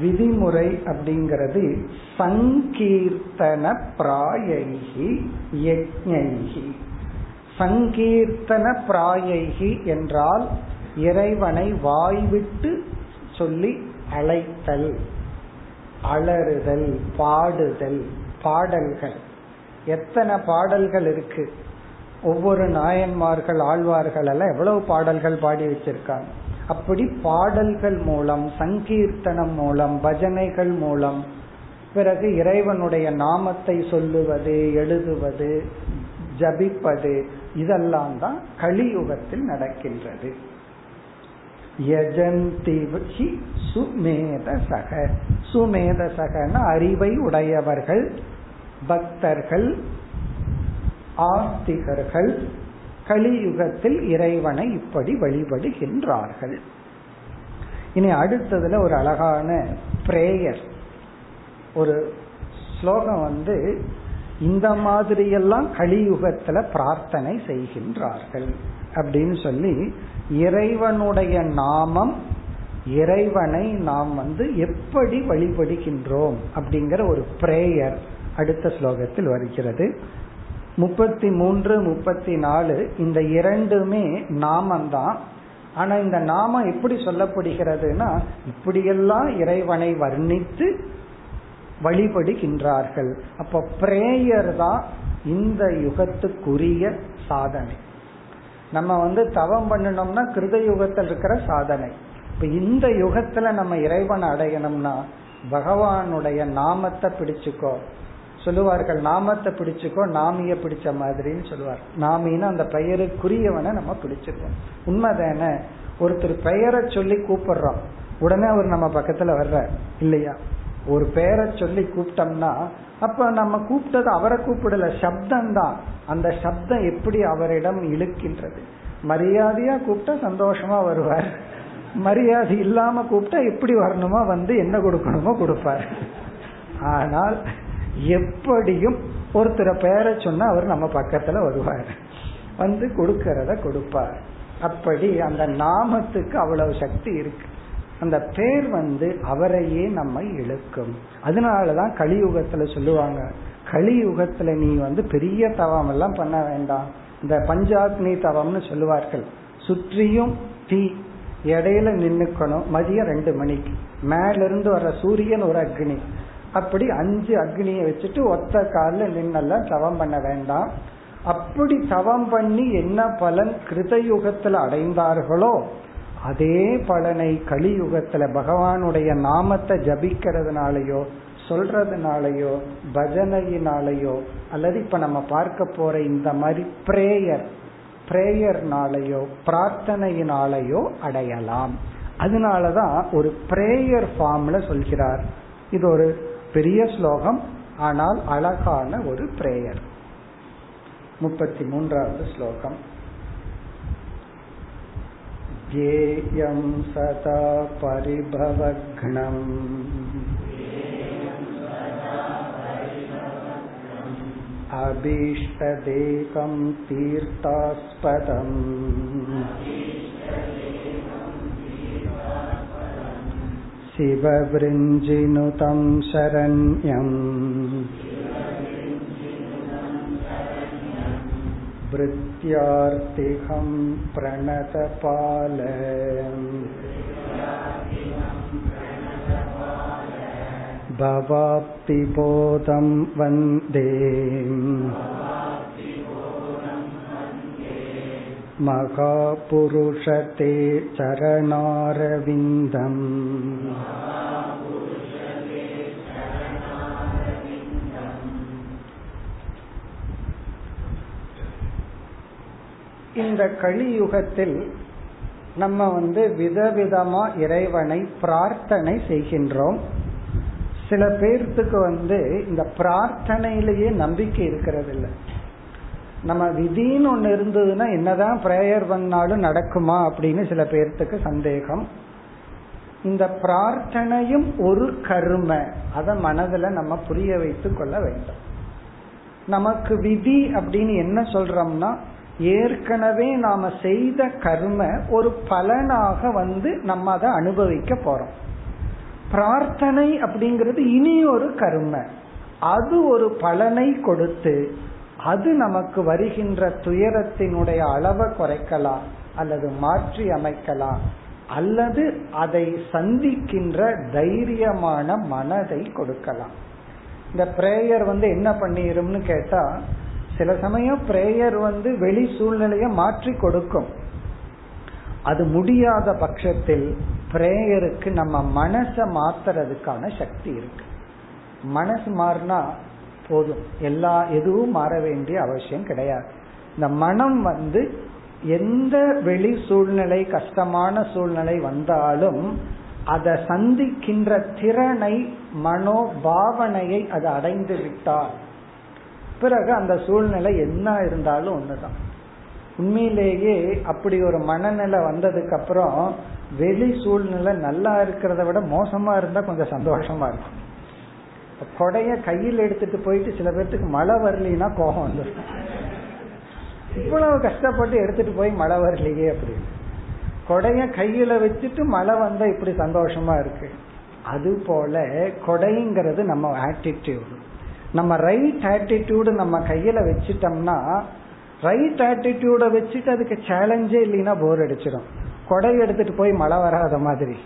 விதிமுறை அப்படிங்கிறது சங்கீர்த்தன பிராயகி யஜ்ஞி சங்கீர்த்தன பிராயகி என்றால் இறைவனை வாய்விட்டு சொல்லி அழைத்தல் அலறுதல் பாடுதல் பாடல்கள். எத்தனை பாடல்கள் இருக்கு? ஒவ்வொரு நாயன்மார்கள் ஆழ்வார்கள் எல்லாம் எவ்வளவு பாடல்கள் பாடி வச்சிருக்காங்க. அப்படி பாடல்கள் மூலம் சங்கீர்த்தனம் மூலம் பஜனைகள் மூலம் பிறகு இறைவனுடைய நாமத்தை சொல்லுவது எழுதுவது ஜபிப்பது இதெல்லாம் தான் கலியுகத்தில் நடக்கின்றது. யஜந்திஹி சுமேதசக சுமேதசகன அறிவை உடையவர்கள் பக்தர்கள் ஆஸ்திகர்கள் கலியுகத்தில் இறைவனை இப்படி வழிபடுகின்றார்கள். இனி அடுத்ததுல ஒரு அழகான பிரேயர் ஒரு ஸ்லோகம் வந்து இந்த மாதிரியெல்லாம் கலியுகத்துல பிரார்த்தனை செய்கின்றார்கள். அப்படின்னு சொல்லி இறைவனுடைய நாமம் இறைவனை நாம் வந்து எப்படி வழிபடுகின்றோம் அப்படிங்கிற ஒரு பிரேயர் அடுத்த ஸ்லோகத்தில் வருகிறது. முப்பத்தி மூன்று முப்பத்தி நாலு இந்த இரண்டுமே நாமந்தான் ஆனா இந்த நாமம் எப்படி சொல்லப்படுகிறதுனா இப்படியெல்லாம் இறைவனை வர்ணித்து வழிபடுகின்றார்கள். அப்போ பிரேயர் தான் இந்த யுகத்துக்குரிய சாதனை. நம்ம வந்து தவம் பண்ணணும்னா கிருத யுகத்தில் இருக்கிற சாதனை. இப்ப இந்த யுகத்துல நம்ம இறைவன் அடையணும்னா பகவானுடைய நாமத்தை பிடிச்சுக்கோ. சொல்லுவார்கள் நாமத்தை பிடிச்சுக்கோ நாமிய பிடிச்ச மாதிரின்னு சொல்லுவார். நாமின்னு அந்த பெயருக்குரியவனை நம்ம பிடிச்சிருக்கோம் உண்மைதானே ஒருத்தர் பெயரை சொல்லி கூப்பிடுறோம். உடனே அவர் நம்ம பக்கத்துல வர்ற இல்லையா? ஒரு பேரை சொல்லி கூப்பிட்டோம்னா அப்ப நம்ம கூப்பிட்டது அவரை கூப்பிடல சப்தம் தான் அந்த சப்தம் எப்படி அவரிடம் இழுக்கின்றது? மரியாதையா கூப்பிட்டா சந்தோஷமா வருவார். மரியாதை இல்லாம கூப்பிட்டா எப்படி வரணுமோ வந்து என்ன கொடுக்கணுமோ கொடுப்பார். ஆனால் எப்படியும் ஒருத்தரை பெயரை சொன்னா அவர் நம்ம பக்கத்துல வருவார். வந்து கொடுக்கறத கொடுப்பார். அப்படி அந்த நாமத்துக்கு அவ்வளவு சக்தி இருக்கு. அந்த பேர் வந்து அவரையே நம்ம இழுக்கும். அதனாலதான் கலியுகத்துல சொல்லுவாங்க கலியுகத்துல நீ வந்து பெரிய தவம் எல்லாம் பண்ண வேண்டாம். இந்த பஞ்சாக்னி தவம்னு சொல்லுவார்கள். சுற்றியும் தீ இடையில நின்னுக்கணும். மதியம் ரெண்டு மணிக்கு. மேல இருந்து வர்ற சூரியன் ஒரு அக்னி. அப்படி அஞ்சு அக்னியை வச்சுட்டு ஒத்த காலில் நின்னெல்லாம் தவம் பண்ண வேண்டாம். அப்படி தவம் பண்ணி என்ன பலன் கிருதயுகத்துல அடைந்தார்களோ அதே பலனை கலியுகத்துல பகவானுடைய நாமத்தை ஜபிக்கிறதுனாலயோ சொல்றதுனாலயோ பஜனையினாலேயோ அல்லது இப்ப நம்ம பார்க்க போற இந்த மாதிரி பிரேயர் பிரேயர்னாலயோ பிரார்த்தனையினாலேயோ அடையலாம். அதனாலதான் ஒரு பிரேயர் ஃபார்ம்ல சொல்கிறார். இது ஒரு பெரிய ஸ்லோகம் ஆனால் அழகான ஒரு பிரேயர் முப்பத்தி மூன்றாவது ஸ்லோகம். ज्ञेयं सदा परिभवघ्नम् अभीष्टदेकं तीर्थास्पदम् शिववृञ्जिनुतं शरण्यम् वृत्त्यार्तिहं प्रणतपाल भवाप्तिबोधं वन्दे महापुरुषते चरणारविन्दम् இந்த கலியுகத்தில் நம்ம வந்து விதவிதமா இறைவனை பிரார்த்தனை செய்கின்றோம். சில பேர்த்துக்கு வந்து இந்த பிரார்த்தனையிலேயே நம்பிக்கை இருக்கிறது இல்லை நம்ம விதின்னு ஒன்று இருந்ததுன்னா என்னதான் பிரேயர் பண்ணாலும் நடக்குமா அப்படின்னு சில பேர்த்துக்கு சந்தேகம். இந்த பிரார்த்தனையும் ஒரு கரும. அதை மனதில் நம்ம புரிய வைத்து கொள்ள வேண்டும். நமக்கு விதி அப்படின்னு என்ன சொல்றோம்னா ஏற்கனவே நாம செய்த கர்ம ஒரு பலனாக வந்து நம்ம அதை அனுபவிக்க போறோம். பிரார்த்தனை அப்படிங்கிறது இனி ஒரு கர்ம. அது ஒரு பலனை கொடுத்து அது நமக்கு வருகின்ற துயரத்தினுடைய அளவை குறைக்கலாம் அல்லது மாற்றி அமைக்கலாம் அல்லது அதை சந்திக்கின்ற தைரியமான மனதை கொடுக்கலாம். இந்த பிரேயர் வந்து என்ன பண்ணிரும்னு கேட்டா சில சமயம் பிரேயர் வந்து வெளி சூழ்நிலையை மாற்றி கொடுக்கும். அது முடியாத பட்சத்தில் பிரேயருக்கு நம்ம மனசை மாத்துறதுக்கான சக்தி இருக்கு. மனசு மாறினா போதும். எல்லா எதுவும் மாற வேண்டிய அவசியம் கிடையாது. இந்த மனம் வந்து எந்த வெளி சூழ்நிலை கஷ்டமான சூழ்நிலை வந்தாலும் அதை சந்திக்கின்ற திறனை மனோ பாவனையை அது அடைந்து விட்டால் பிறகு அந்த சூழ்நிலை என்ன இருந்தாலும் ஒண்ணுதான். உண்மையிலேயே அப்படி ஒரு மனநிலை வந்ததுக்கு அப்புறம் வெளி சூழ்நிலை நல்லா இருக்கிறத விட மோசமா இருந்தா கொஞ்சம் சந்தோஷமா இருக்கும். கொடைய கையில் எடுத்துட்டு போயிட்டு சில பேர்த்துக்கு மழை வரலின்னா கோபம் வந்துடும் இவ்வளவு கஷ்டப்பட்டு எடுத்துட்டு போய் மழை வரலையே அப்படின்னு. கொடைய கையில வச்சுட்டு மழை வந்தா இப்படி சந்தோஷமா இருக்கு. அது போல கொடைங்கிறது நம்ம ஆட்டிடியூடு நம்ம ரைட் ஆட்டிடியூடு நம்ம கையில வச்சுட்டோம்னா ரைட் ஆட்டிடியூட வச்சுட்டு அதுக்கு சேலஞ்சே இல்லைன்னா போர் அடிச்சிடும் கொடை எடுத்துட்டு போய் மழை வராத மாதிரி.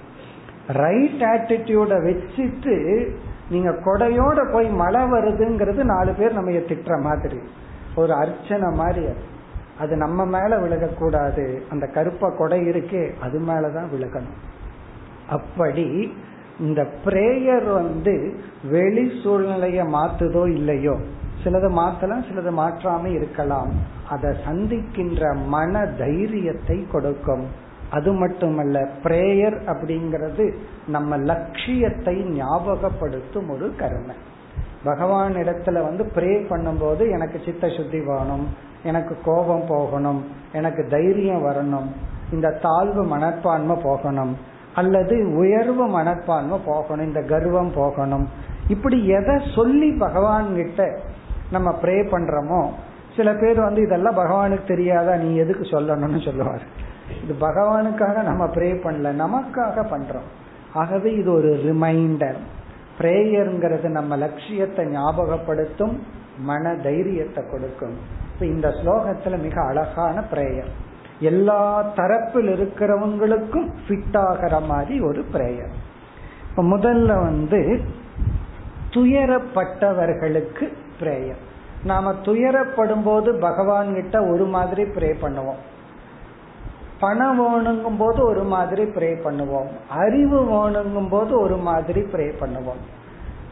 ரைட் ஆட்டிடியூட வச்சுட்டு நீங்க கொடையோட போய் மழை வருதுங்கிறது நாலு பேர் நம்ம திட்டுற மாதிரி. ஒரு அர்ச்சனை மாதிரி அது. அது நம்ம மேல விழுகக்கூடாது. அந்த கருப்ப கொடை இருக்கே அது மேலதான் விழுகணும். அப்படி இந்த பிரேயர் வந்து வெளி சூழ்நிலைய மாத்துதோ இல்லையோ? சிலது மாத்தலாம் சிலது மாற்றாம இருக்கலாம். அதை சந்திக்கின்ற மன தைரியத்தை கொடுக்கும். அது மட்டுமல்ல பிரேயர் அப்படிங்கிறது நம்ம லட்சியத்தை ஞாபகப்படுத்தும் ஒரு கருமை பகவான் இடத்துல வந்து ப்ரே பண்ணும்போது எனக்கு சித்த சுத்தி வேணும் எனக்கு கோபம் போகணும் எனக்கு தைரியம் வரணும் இந்த தாழ்வு மனப்பான்மை போகணும். அல்லது உயர்வு மனப்பான்மை போகணும் இந்த கர்வம் போகணும். இப்படி எதை சொல்லி பகவான் கிட்ட நம்ம ப்ரே பண்றோமோ சில பேர் வந்து இதெல்லாம் பகவானுக்கு தெரியாதா நீ எதுக்கு சொல்லணும்னு சொல்லுவார். இது பகவானுக்காக நம்ம ப்ரே பண்ணல நமக்காக பண்றோம். ஆகவே இது ஒரு ரிமைண்டர் பிரேயருங்கிறது நம்ம லட்சியத்தை ஞாபகப்படுத்தும் மன தைரியத்தை கொடுக்கும். இப்போ இந்த ஸ்லோகத்துல மிக அழகான பிரேயர் எல்லா தரப்பில் இருக்கிறவங்களுக்கும் ஃபிட் ஆகிற மாதிரி ஒரு பிரேயர் இப்ப முதல்ல வந்து துயரப்பட்டவர்களுக்கு பிரேயர் நாம துயரப்படும் போது பகவான் கிட்ட ஒரு மாதிரி ப்ரே பண்ணுவோம். பணம் வேணுங்கும் போது ஒரு மாதிரி ப்ரே பண்ணுவோம். அறிவு வேணுங்கும் போது ஒரு மாதிரி ப்ரே பண்ணுவோம்.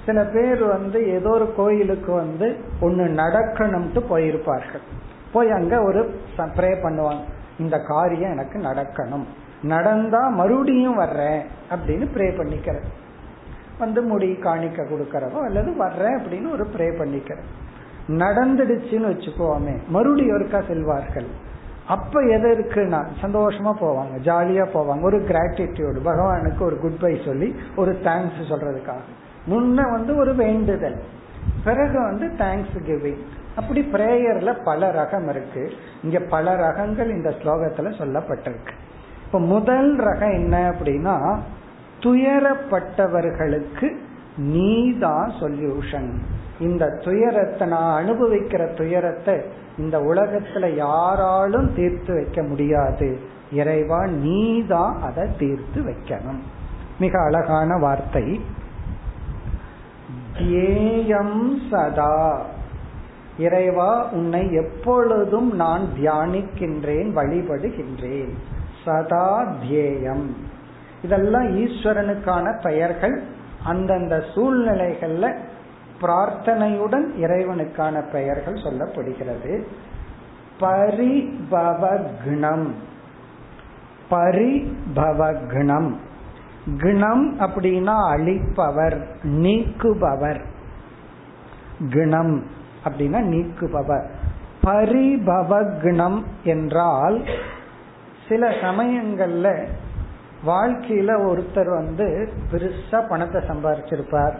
சில பேர் வந்து ஏதோ ஒரு கோயிலுக்கு வந்து ஒன்னு நடக்கணும்ட்டு போயிருப்பார்கள். போய் அங்க ஒரு ப்ரே பண்ணுவாங்க. இந்த காரியம் எனக்கு நடக்கணும். நடந்தா மறுபடியும் வர்றேன் அப்படின்னு ப்ரே பண்ணிக்கிறது வந்து முடி காணிக்க கொடுக்கறதோ அல்லது வர்றேன் அப்படின்னு ஒரு ப்ரே பண்ணிக்கிறது நடந்துடுச்சுன்னு வச்சுக்கோமே மறுபடியும் ஒருக்கா செல்வார்கள். அப்ப எது இருக்குன்னா சந்தோஷமா போவாங்க ஜாலியா போவாங்க. ஒரு கிராட்டிடியூடு பகவானுக்கு ஒரு குட் பை சொல்லி ஒரு தேங்க்ஸ் சொல்றதுக்காக. முன்ன வந்து ஒரு வேண்டுதல். பிறகு வந்து தேங்க்ஸ் கிவிங் அப்படி பிரேயர்ல பல ரகம் இருக்கு. இங்க பல ரகங்கள் இந்த ஸ்லோகத்துல சொல்லப்பட்டிருக்கு. இப்ப முதல் ரகம் என்ன அப்படின்னா துயரப்பட்டவர்களுக்கு நீதான் சொல்யூஷன். இந்த துயரத்தை நான் அனுபவிக்கிற துயரத்தை இந்த உலகத்துல யாராலும் தீர்த்து வைக்க முடியாது. இறைவா நீதான் அதை தீர்த்து வைக்கணும். மிக அழகான வார்த்தை. தியேயம் சதா. இறைவா உன்னை எப்பொழுதும் நான் தியானிக்கின்றேன் வழிபடுகின்றேன். சதா தியேயம். இதெல்லாம் ஈஸ்வரனுக்கான பெயர்கள். அந்தந்த சூழ்நிலைகள்ல பிரார்த்தனையுடன் இறைவனுக்கான பெயர்கள் சொல்லப்படுகிறது. பரிபவக்னம். பரிபவக்னம். குணம் அப்படின்னா அழிப்பவர் நீக்குபவர். குணம். அப்படின்னா நீக்குபவர் பரிபவக்னம் என்றால் சில சமயங்கள்ல வாழ்க்கையில ஒருத்தர் வந்து பெருசா பணத்தை சம்பாரிச்சிருப்பார்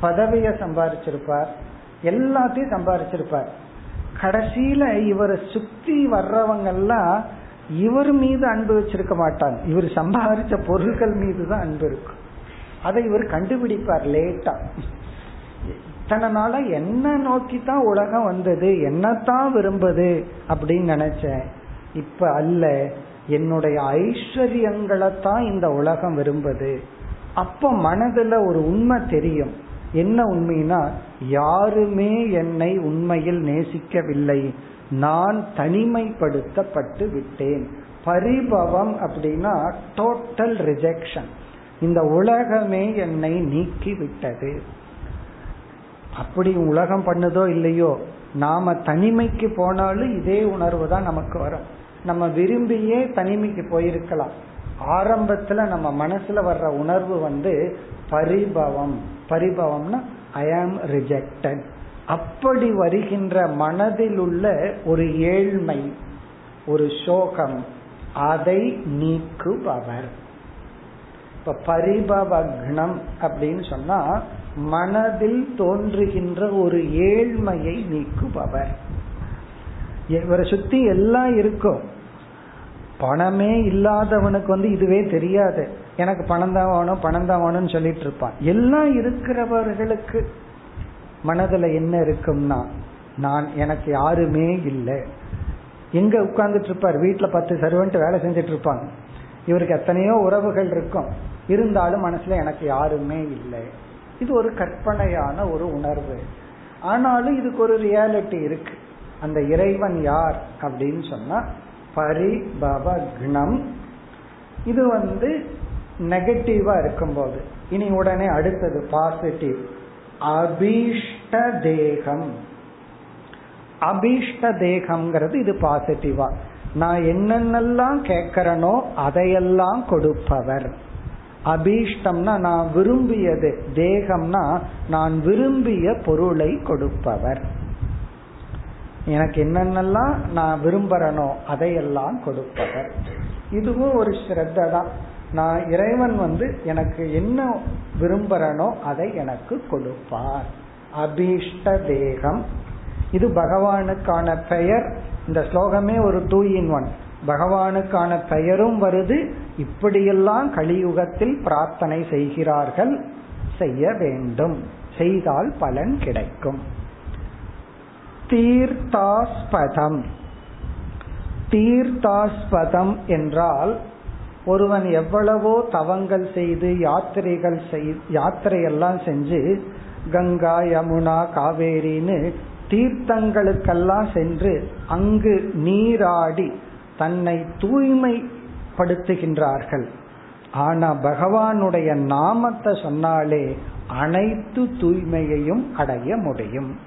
பதவிய சம்பாரிச்சிருப்பார் எல்லாத்தையும் சம்பாரிச்சிருப்பார். கடைசியில இவரை சுத்தி வர்றவங்கெல்லாம் இவர் மீது அன்பு வச்சிருக்க மாட்டாங்க. இவர் சம்பாதிச்ச பொருட்கள் மீது தான் அன்பு இருக்கும். அதை இவர் கண்டுபிடிப்பார் லேட்டா. இத்தனை என்ன நோக்கி தான் உலகம் வந்தது? என்னத்தான் விரும்புது? அப்படின்னு நினைச்சேன். இப்ப அல்ல. என்னுடைய ஐஸ்வர்யங்களை தான் இந்த உலகம் விரும்புது. அப்ப மனதுல ஒரு உண்மை தெரியும். என்ன உண்மைனா யாருமே என்னை உண்மையில் நேசிக்கவில்லை. நான் தனிமைப்படுத்தப்பட்டு விட்டேன். பரிபவம் அப்படின்னா டோட்டல் ரிஜெக்ஷன் இந்த உலகமே என்னை நீக்கி விட்டது அப்படி உலகம் பண்ணுதோ இல்லையோ நாம தனிமைக்கு போனாலும் இதே உணர்வு தான் நமக்கு வரும். நம்ம விரும்பியே தனிமைக்கு போயிருக்கலாம். ஆரம்பத்துல நம்ம மனசுல வர்ற உணர்வு வந்து பரிபவம். பரிபவம்னா ஐ ஆம் ரிஜெக்டட் அப்படி வருகின்ற மனதில் உள்ள ஒரு ஏழ்மை ஒரு சோகம் அதை நீக்குபவர். இப்ப பரிபவக்னம் அப்படின்னு சொன்னா மனதில் தோன்றுகின்ற ஒரு ஏழ்மையை நீக்குபவர். இவரை சுத்தி எல்லாம் இருக்கும். பணமே இல்லாதவனுக்கு வந்து இதுவே தெரியாது. எனக்கு பணம் தான் வேணும் பணம் தான் வேணும்னு சொல்லிட்டு இருப்பான். எல்லாம் இருக்கிறவர்களுக்கு மனதுல என்ன இருக்கும்னா நான் எனக்கு யாருமே இல்லை. எங்க உட்கார்ந்துட்டு இருப்பார்? வீட்டுல பத்து சர்வெண்ட் வேலை செஞ்சுட்டு இருப்பாங்க. இவருக்கு எத்தனையோ உறவுகள் இருக்கும். இருந்தாலும் மனசுல எனக்கு யாருமே இல்லை. இது ஒரு கற்பனையான ஒரு உணர்வு. ஆனாலும் இதுக்கு ஒரு ரியாலிட்டி இருக்கு. அந்த இறைவன் யார் அப்படின்னு சொன்னா பரிபவக்னம் இது வந்து நெகட்டிவா இருக்கும்போது. இனி உடனே அடுத்தது பாசிட்டிவ் அபீஷ்ட தேகம். அபீஷ்ட தேகம்ங்கிறது இது பாசிட்டிவா நான் என்னென்னலாம் கேட்கிறனோ அதையெல்லாம் கொடுப்பவர். அபீஷ்டம்னா நான் விரும்பியது தேகம்னா நான் விரும்பிய பொருளை கொடுப்பவர். எனக்கு என்னென்னலாம் நான் விரும்புறனோ அதையெல்லாம் கொடுப்பவர். இதுவும் ஒரு ஸ்ரத்த தான். நான் இறைவன் வந்து எனக்கு என்ன விரும்புறனோ அதை எனக்கு கொடுப்பார். அபீஷ்ட தேகம். இது பகவானுக்கான பெயர். இந்த ஸ்லோகமே ஒரு டூ இன் ஒன் பகவானுக்கான பெயரும் வருது. இப்படியெல்லாம் கலியுகத்தில் பிரார்த்தனை செய்கிறார்கள். செய்ய வேண்டும். செய்தால் பலன் கிடைக்கும். தீர்த்தாஸ்பதம். தீர்த்தாஸ்பதம் என்றால் ஒருவன் எவ்வளவோ தவங்கள் செய்து யாத்திரைகள் செய் யாத்திரையெல்லாம் செஞ்சு கங்கா யமுனா காவேரின்னு தீர்த்தங்களுக்கெல்லாம் சென்று அங்கு நீராடி தன்னை தூய்மைப்படுத்துகின்றார்கள். ஆனா பகவானுடைய நாமத்தை சொன்னாலே அனைத்து தூய்மையையும் அடைய முடியும்.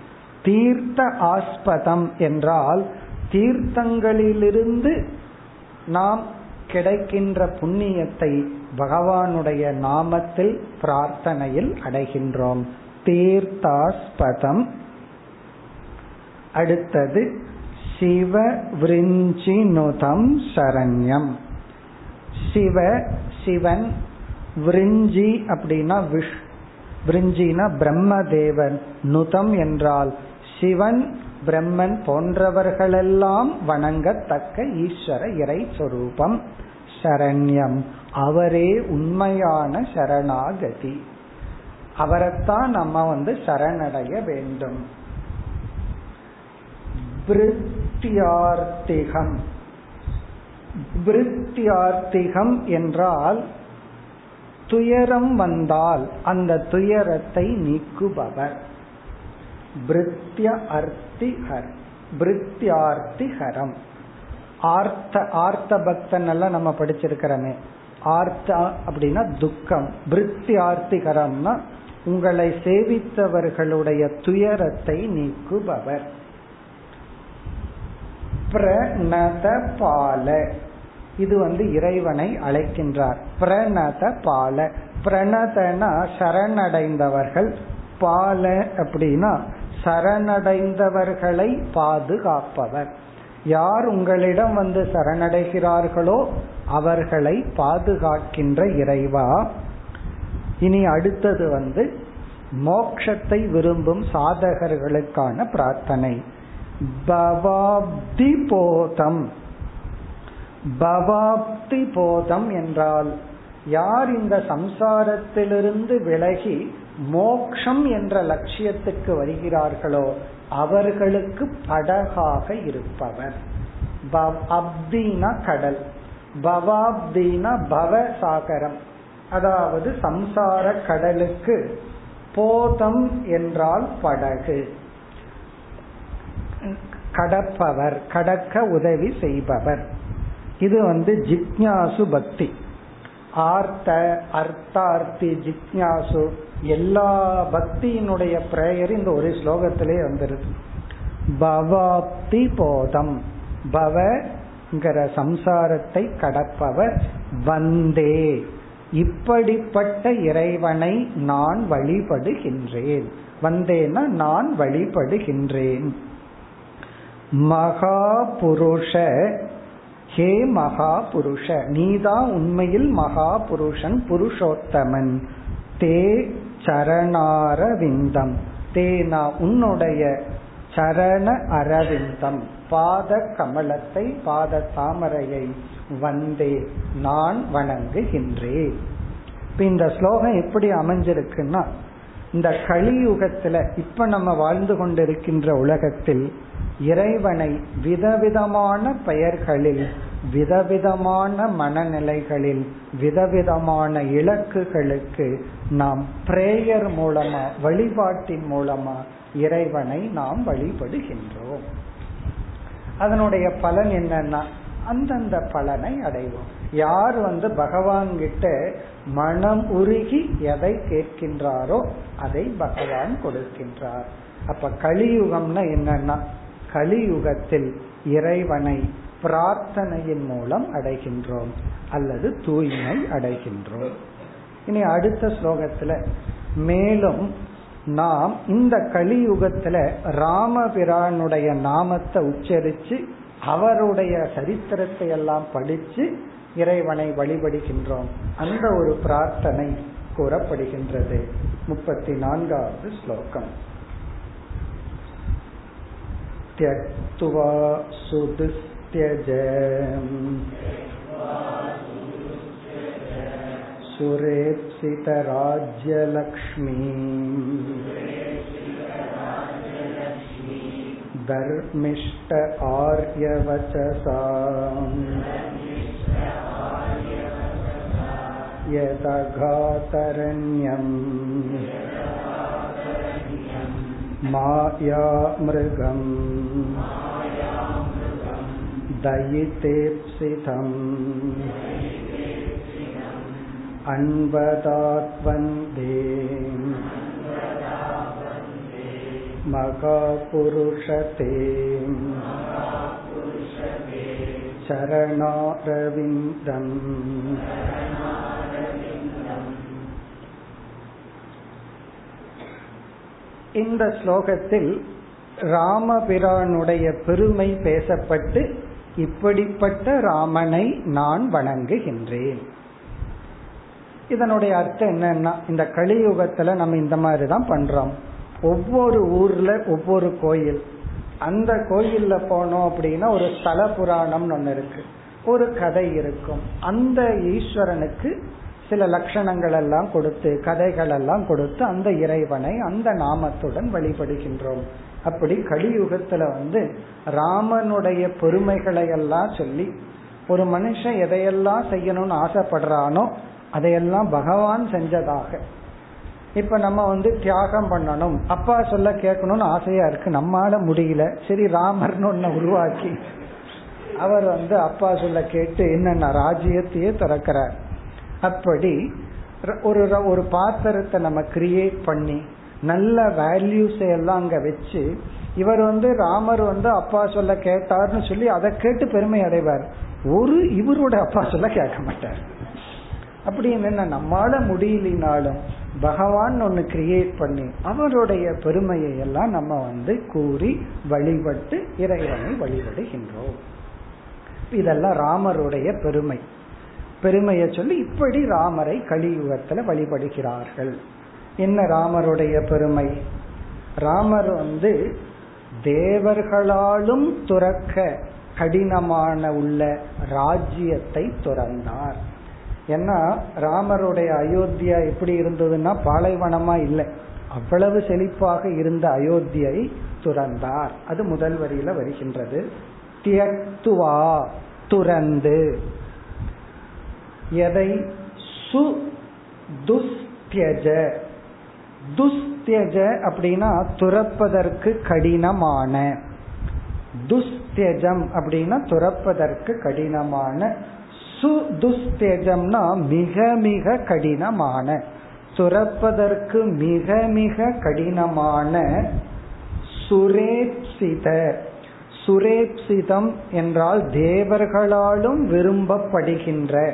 தீர்த்த ஆஸ்பதம் என்றால் தீர்த்தங்களிலிருந்து நாம் கிடைக்கின்ற புண்ணியத்தை பகவானுடைய நாமத்தில் பிரார்த்தனையில் அடைகின்றோம். தீர்த்தாஸ்பதம். அடுத்தது சிவ விரிஞ்சினுதம் சரண்யம். சிவ சிவன் விரிஞ்சி அப்படின்னா விஷ். விரிஞ்சினா பிரம்மதேவன் நுதம் என்றால் சிவன் பிரம்மன் போன்றவர்களெல்லாம் வணங்கத்தக்க ஈஸ்வர இறை சொரூபம் சரண்யம். அவரே உண்மையான சரணாகதி. அவரைத்தான் நம்ம வந்து சரணடைய வேண்டும். பிருத்தியார்த்திகம் பிரித்தியார்த்திகம் என்றால் துயரம் வந்தால் அந்த துயரத்தை நீக்குபவர். பிருத்திய அர்த்திஹர் பிருத்தியார்த்திஹரம் ஆர்த்த ஆர்த்த பக்தன் எல்லாம் நம்ம படிச்சிருக்கிறோமே. ஆர்த்தா அப்படின்னா துக்கம். பிருத்தியார்த்திகரம்னா உங்களை சேவித்தவர்களுடைய துயரத்தை நீக்குபவர். பிரணத பால. இது வந்து இறைவனை அழைக்கின்றார். பிரணத பால. பிரணதனா சரணடைந்தவர்கள் பால அப்படின்னா சரணடைந்தவர்களை பாதுகாப்பவர். யார் உங்களிடம் வந்து சரணடைகிறார்களோ அவர்களை பாதுகாக்கின்ற இறைவா. இனி அடுத்தது வந்து மோக்ஷத்தை விரும்பும் சாதகர்களுக்கான பிரார்த்தனை. பவாப்தி போதம் பவாப்தி போதம் என்றால் யார் இந்த சம்சாரத்திலிருந்து விலகி மோக்ஷம் என்ற லட்சியத்துக்கு வருகிறார்களோ அவர்களுக்கு படகாக இருப்பவர். அப்தீனா கடல் பவாப்தீனா பவ சாகரம். அதாவது சம்சார கடலுக்கு போதம் என்றால் படகு. கடப்பவர் கடக்க உதவி செய்பவர். இது வந்து ஜிக்யாசு பக்தி. ஆர்த்த அர்த்தார்த்தி ஜிக்யாசு எல்லா பக்தியினுடைய பிரேயர் இந்த ஒரு ஸ்லோகத்திலே வந்துருது. பவாப்தி போதம். பவங்கிற சம்சாரத்தை கடப்பவர் வந்தே. இப்படிப்பட்ட இறைவனை நான் வழிபடுகின்றேன். வந்தேன்னா நான் வழிபடுகின்றேன். மகா புருஷ ஹே மகா புருஷ நீதான் உண்மையில் மகா புருஷன் புருஷோத்தமன். தே சரணாரவிந்தம் தேனா உன்னுடைய சரண அரவிந்தம். பாத கமலத்தை பாத தாமரையை வந்தே நான் வணங்குகின்றேன். இந்த ஸ்லோகம் எப்படி அமைஞ்சிருக்குன்னா இந்த கலியுகத்துல இப்ப நம்ம வாழ்ந்து கொண்டிருக்கின்ற உலகத்தில் இறைவனை விதவிதமான பெயர்களில் விதவிதமான மனநிலைகளில் விதவிதமான இலக்குகளுக்கு நாம் பிரேயர் மூலமா வழிபாட்டின் மூலமா இறைவனை நாம் வழிபடுகின்றோம். அதனுடைய பலன் என்னன்னா அந்தந்த பலனை அடைவோம். யார் வந்து பகவான் கிட்ட மனம் உருகி எதை கேட்கின்றாரோ அதை பகவான் கொடுக்கின்றார். அப்ப கலியுகம்னா என்னன்னா கலியுகத்தில் இறைவனை பிரார்த்தனையின் மூலம் அடைகின்றோம் அல்லது தூய்மை அடைகின்றோம். இனி அடுத்த ஸ்லோகத்துல மேலும் நாம் இந்த கலியுகத்துல ராமபிரானுடைய நாமத்தை உச்சரித்து அவருடைய சரித்திரத்தை எல்லாம் படிச்சு இறைவனை வழிபடுகின்றோம். அந்த ஒரு பிரார்த்தனை கூறப்படுகின்றது. முப்பத்தி நான்காவது ஸ்லோகம். त्यक्त्वा सुदुस्त्यज सुरेप्सितराज्यलक्ष्मी धर्मिष्ट आर्यवचसा यदघातरण्यम् मायामृगम् दयितेप्सितम् अन्वदात्वन्दे मगापुरुषते चरणारविन्दम् இந்த ஸ்லோகத்தில் ராமபிரானுடைய பெருமை பேசப்பட்டு இப்படிப்பட்ட ராமனை நான் வணங்குகின்றேன். இதனுடைய அர்த்தம் என்னன்னா இந்த கலியுகத்துல நம்ம இந்த மாதிரி தான் பண்றோம். ஒவ்வொரு ஊர்ல ஒவ்வொரு கோயில். அந்த கோயில்ல போனோம் அப்படின்னா ஒரு ஸ்தல புராணம் ஒன்று இருக்கு. ஒரு கதை இருக்கும். அந்த ஈஸ்வரனுக்கு சில லட்சணங்கள் எல்லாம் கொடுத்து கதைகள் எல்லாம் கொடுத்து அந்த இறைவனை அந்த நாமத்துடன் வழிபடுகின்றோம். அப்படி கலியுகத்துல வந்து ராமனுடைய பெருமைகளை எல்லாம் சொல்லி ஒரு மனுஷன் எதையெல்லாம் செய்யணும்னு ஆசைப்படுறானோ அதையெல்லாம் பகவான் செஞ்சதாக. இப்ப நம்ம வந்து தியாகம் பண்ணணும். அப்பா சொல்ல கேட்கணும்னு ஆசையா இருக்கு. நம்மால முடியல. சரி ராமர்னு ஒன்ன உருவாக்கி. அவர் வந்து அப்பா சொல்ல கேட்டு என்னென்ன ராஜ்யத்தையே திறக்கிறார். அப்படி ஒரு ஒரு பாத்திரத்தை நம்ம கிரியேட் பண்ணி நல்ல வேல்யூஸ் எல்லாம் அங்க வச்சு இவர் வந்து ராமர் வந்து அப்பா சொல்ல கேட்டார்னு சொல்லி அதை கேட்டு பெருமை அடைவார். ஒரு இவரோட அப்பா சொல்ல கேட்க மாட்டார். அப்படி என்ன நம்மால முடியலினாலும் பகவான் ஒன்னு கிரியேட் பண்ணி அவருடைய பெருமையை எல்லாம் நம்ம வந்து கூறி வழிபட்டு இறைவனை வழிபடுகின்றோம். இதெல்லாம் ராமருடைய பெருமை. பெருமையை சொல்லி இப்படி ராமரை கலியுகத்துல வழிபடுகிறார்கள். என்ன ராமருடைய பெருமை? ராமர் வந்து தேவர்களாலும் துறக்க கடினமான உள்ள ராஜ்யத்தை துறந்தார். ஏன்னா ராமருடைய அயோத்தியா எப்படி இருந்ததுன்னா பாலைவனமா இல்லை. அவ்வளவு செழிப்பாக இருந்த அயோத்தியை துறந்தார். அது முதல் வரியில வருகின்றது. தியக்துவா துறந்து. எதை? சு துஸ்தியஜ. துஸ்தியஜ அப்படின்னா துறப்பதற்கு கடினமான. துஸ்தியஜம் அப்படின்னா துறப்பதற்கு கடினமான. சு துஸ்தியஜம்னா மிக மிக கடினமான. துறப்பதற்கு மிக மிக கடினமான சுரேப்சித. சுரேப்சிதம் என்றால் தேவர்களாலும் விரும்பப்படுகின்ற.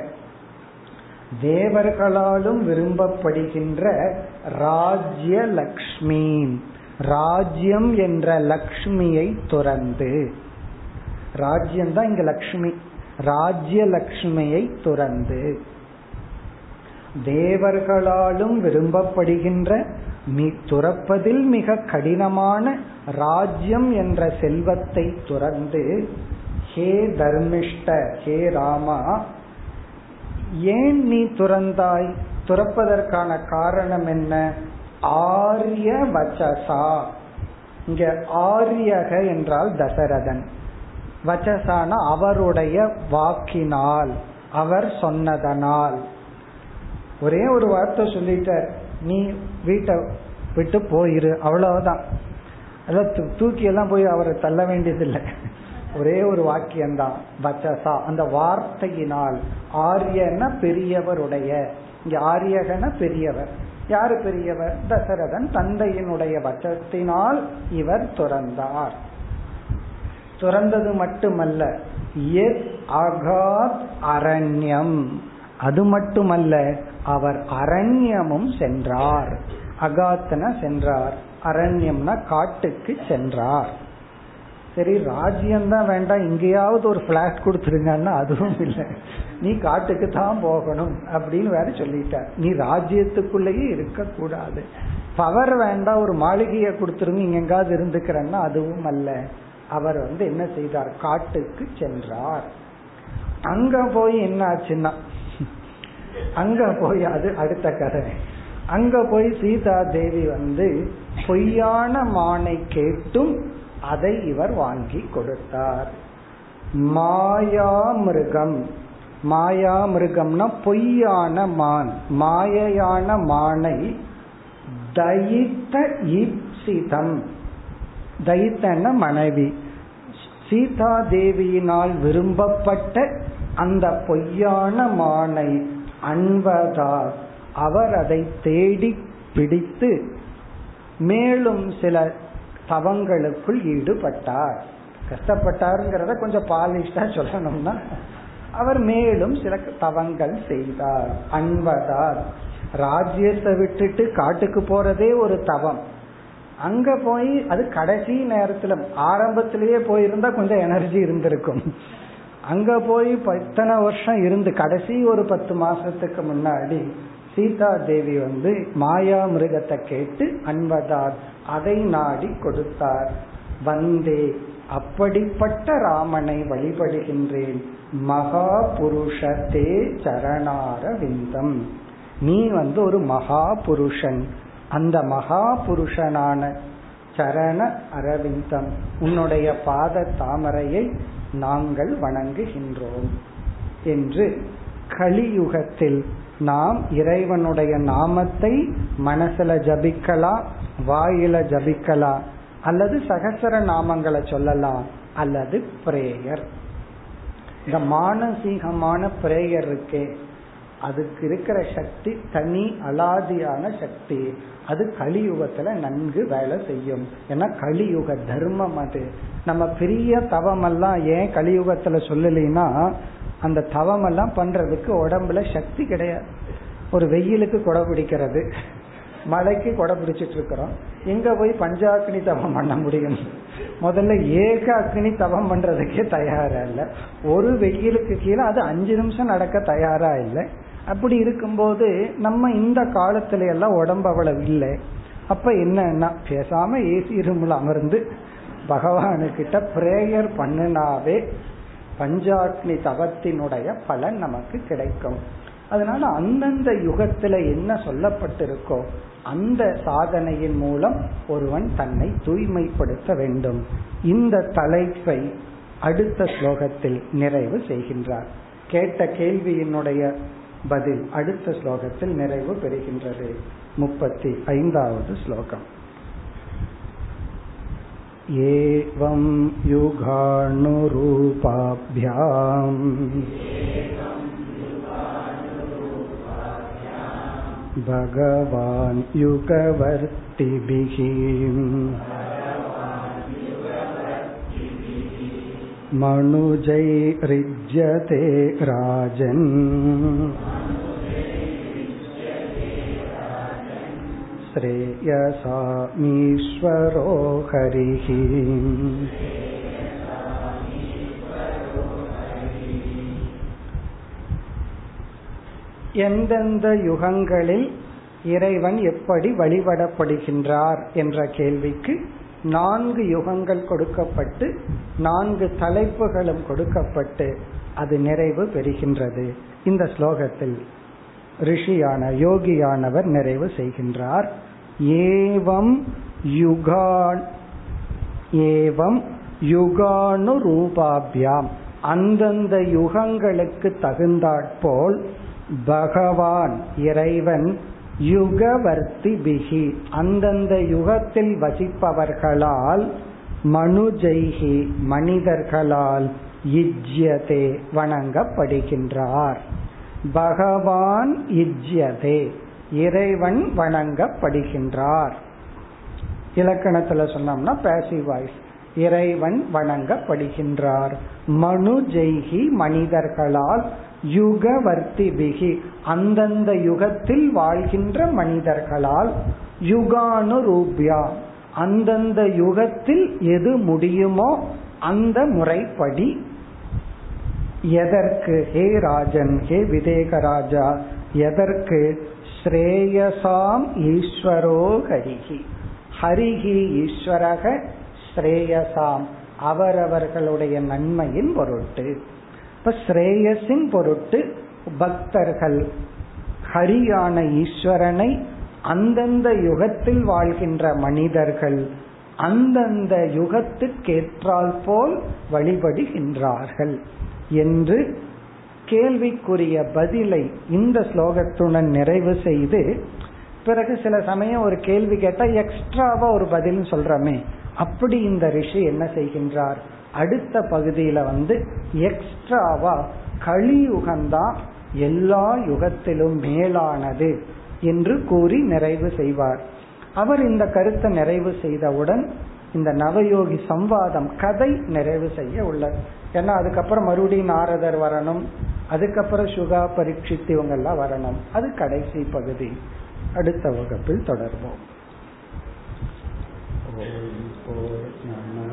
தேவர்களாலும் விரும்பப்படுகின்ற ராஜ்ய லக்ஷ்மி ராஜ்யம் என்ற லக்ஷ்மியை துறந்து. ராஜ்யம் தான் இங்க லக்ஷ்மி. ராஜ்ய லக்ஷ்மியை துறந்து. தேவர்களாலும் விரும்பப்படுகின்ற துறப்பதில் மிக கடினமான ராஜ்யம் என்ற செல்வத்தை துறந்து ஹே தர்மிஷ்ட ஹே ராமா ஏன் நீ துறந்தாய்? துறப்பதற்கான காரணம் என்ன? ஆரிய வச்சசா. இங்க ஆரியக என்றால் தசரதன். வச்சசான அவருடைய வாக்கினால் அவர் சொன்னதனால். ஒரே ஒரு வார்த்தை சொல்லிட்ட நீ வீட்டை விட்டு போயிரு அவ்வளவுதான். அதான் தூக்கி எல்லாம் போய் அவரை தள்ள வேண்டியதில்லை. ஒரே ஒரு வாக்கியம்தான் வச்சசா அந்த வார்த்தையினால் ஆரியன பெரியவருடைய இங்க ஆரியகன பெரியவர். யாரு பெரியவர்? தசரதன் தந்தையினுடைய வச்சத்தினால் இவர் துறந்தார். துறந்தது மட்டுமல்ல அகாத் அரண்யம். அது மட்டுமல்ல அவர் அரண்யமும் சென்றார். அகாத்தன சென்றார். அரண்யம்னா காட்டுக்கு சென்றார். சரி ராஜ்யம் தான் வேண்டாம் எங்கேயாவது ஒரு பிளாட் கொடுத்துருங்கன்னா அதுவும் இல்லை. நீ காட்டுக்கு தான் போகணும் அப்படின்னு வேற சொல்லிட்ட. நீ ராஜ்யத்துக்குள்ளேயே இருக்கக்கூடாது. பவர் வேண்டாம் ஒரு மாளிகையை கொடுத்துருங்க இங்க எங்காவது இருந்துக்கிறேன்னா அதுவும் அல்ல. அவர் வந்து என்ன செய்தார்? காட்டுக்கு சென்றார். அங்க போய் என்ன ஆச்சுன்னா அங்க போய் அது அடுத்த கதை. அங்க போய் சீதா தேவி வந்து பொய்யான மானை கேட்டும் அதை இவர் வாங்கி கொடுத்தார். மாயா மிருகம் மாயா மிருகம்னா பொய்யான மான். மாயையான மானை தயித்த ஈப்சிதம். தைத்தன மனைவி. சீதா தேவியினால் விரும்பப்பட்ட அந்த பொய்யான மானை அன்பதா. அவர் அதை தேடி பிடித்து மேலும் சில தவங்களுக்குள் ஈடுபட்டார். கஷ்டப்பட்டாருங்கிறத கொஞ்சம் பாலிஷ்டா சொல்லணும்னா அவர் மேலும் சில தவங்கள் செய்தார். அன்பதார். ராஜ்யத்தை விட்டுட்டு காட்டுக்கு போறதே ஒரு தவம். அங்க போய் அது கடைசி நேரத்துல ஆரம்பத்திலேயே போயிருந்தா கொஞ்சம் எனர்ஜி இருந்திருக்கும். அங்க போய் இத்தனை வருஷம் இருந்து கடைசி ஒரு பத்து மாசத்துக்கு முன்னாடி சீதா தேவி வந்து மாயா மிருகத்தை கேட்டு அன்பதார் அதை நாடி கொடுத்தார். வந்தே அப்படிப்பட்ட ராமனை வழிபடுகின்றேன். மகா புருஷத்தே சரணார விந்தம் நீ வந்து ஒரு மகா புருஷன் அந்த மகா புருஷனான சரண அரவிந்தம் உன்னுடைய பாத தாமரையை நாங்கள் வணங்குகின்றோம். என்று கலியுகத்தில் நாம் இறைவனுடைய நாமத்தை மனசுல ஜபிக்கலாம் வாயில ஜபிக்கலாம் அல்லது சகசர நாமங்களை சொல்லலாம் அல்லது பிரேயர் இந்த மானசீகமான பிரேயர் இருக்கே. அதுக்கு இருக்கிற சக்தி தனி அலாதியான சக்தி. அது கலியுகத்துல நன்கு வேலை செய்யும். ஏன்னா கலியுக தர்மம் அது. நம்ம பெரிய தவமெல்லாம் ஏன் கலியுகத்துல சொல்லலைன்னா அந்த தவம் எல்லாம் பண்றதுக்கு உடம்புல சக்தி கிடையாது. ஒரு வெயிலுக்கு கொடை பிடிக்கிறது. மழைக்கு கொடை பிடிச்சிட்டு இருக்கிறோம். எங்க போய் பஞ்சாக்னி தவம் பண்ண முடியும். முதல்ல ஏக அக்னி தவம் பண்றதுக்கே தயாரா இல்லை. ஒரு வெயிலுக்கு கீழே அது அஞ்சு நிமிஷம் நடக்க தயாரா இல்லை. அப்படி இருக்கும்போது நம்ம இந்த காலத்துல எல்லாம் உடம்பு அவ்வளவு இல்லை. அப்ப என்னன்னா பேசாம ஏசி ரூம்ல அமர்ந்து பகவானுக்கிட்ட பிரேயர் பண்ணினாவே பஞ்சாக்னி தவத்தினுடைய பலன் நமக்கு கிடைக்கும். அதனால அந்தந்த யுகத்துல என்ன சொல்லப்பட்டிருக்கோ அந்த சாதனையின் மூலம் ஒருவன் தன்னை தூய்மைப்படுத்த வேண்டும். இந்த தலைப்பை அடுத்த ஸ்லோகத்தில் நிறைவு செய்கின்றார். கேட்ட கேள்வியினுடைய பதில் அடுத்த ஸ்லோகத்தில் நிறைவு பெறுகின்றது. முப்பத்தி ஐந்தாவது ஸ்லோகம். एवं युगाणुरूपाभ्याम् भगवान् युगवर्तिभिः मनुजैरिज्यते राजन् श्रेयसामीश्वरो हरिः எந்தெந்த யுகங்களில் இறைவன் எப்படி வழிபடப்படுகின்றார் என்ற கேள்விக்கு நான்கு யுகங்கள் கொடுக்கப்பட்டு நான்கு தலைப்புகளும் கொடுக்கப்பட்டு அது நிறைவு பெறுகின்றது இந்த ஸ்லோகத்தில் ரிஷியான யோகியானவர் நிறைவு செய்கின்றார். ஏவம் யுகான் ஏவம் யுகானு ரூபாபியாம் அந்தந்த யுகங்களுக்கு தகுந்தாற்போல் பகவான் இறைவன் யுகவர்த்தி பிகி அந்தந்த யுகத்தில் வசிப்பவர்களால் மனுஜைகி மனிதர்களால் இஜ்யதே வணங்கப்படுகின்றார். பகவான் இஜ்யதே. இறைவன் வணங்கப்படுகின்றார். இலக்கணத்துல சொன்னோம்னா பேசிவ் வாய்ஸ் இறைவன் வணங்கப்படுகின்றார். மனு ஜெய்கி மனிதர்களால் யுகவர்த்தி பிகி அந்தந்த யுகத்தில் வாழ்கின்ற மனிதர்களால் யுகானு ரூபியா அந்தந்த யுகத்தில் எது முடியுமோ அந்த முறைப்படி எதற்கு? ஹே ராஜன் ஹே விதேகராஜா எதற்கு? ஸ்ரேயசாம் ஈஸ்வரோ ஹரிஹி. ஹரிஹி ஈஸ்வரக ஸ்ரேயசாம். அவரவர்களுடைய நன்மையின் பொருட்டு. இப்ப ஸ்ரேயஸின் பொருட்டு பக்தர்கள் ஹரியான ஈஸ்வரனை அந்தந்த யுகத்தில் வாழ்கின்ற மனிதர்கள் அந்தந்த யுகத்திற்கேற்றால் போல் வழிபடுகின்றார்கள். என்று கேள்விக்குரிய பதிலை இந்த ஸ்லோகத்துடன் நிறைவு செய்து பிறகு சில சமயம் ஒரு கேள்வி கேட்டா எக்ஸ்ட்ராவா ஒரு பதில் சொல்றமே. அப்படி இந்த ரிஷி என்ன செய்கின்றார்? அடுத்த பகுதியில வந்து எக்ஸ்ட்ராவா கலியுகம்தான் எல்லா யுகத்திலும் மேலானது என்று கூறி நிறைவு செய்வார். அவர் இந்த கருத்தை நிறைவு செய்தவுடன் இந்த நவயோகி சம்வாதம் கதை நிறைவு செய்ய உள்ளது. ஏன்னா அதுக்கப்புறம் மறுபடியும் நாரதர் வரணும். அதுக்கப்புறம் சுகா பரீட்சித்து இவங்கெல்லாம் வரணும். அது கடைசி பகுதி. அடுத்த வகுப்பில் தொடர்வோம் ஓம் போர் நம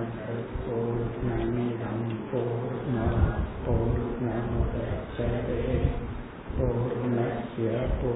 போர் நமிதம் போர் பூர்ணமுதச்சதே பூர்ணஸ்ய பூர்ணமாதாய பூர்ணமேவாவசிஷ்யதே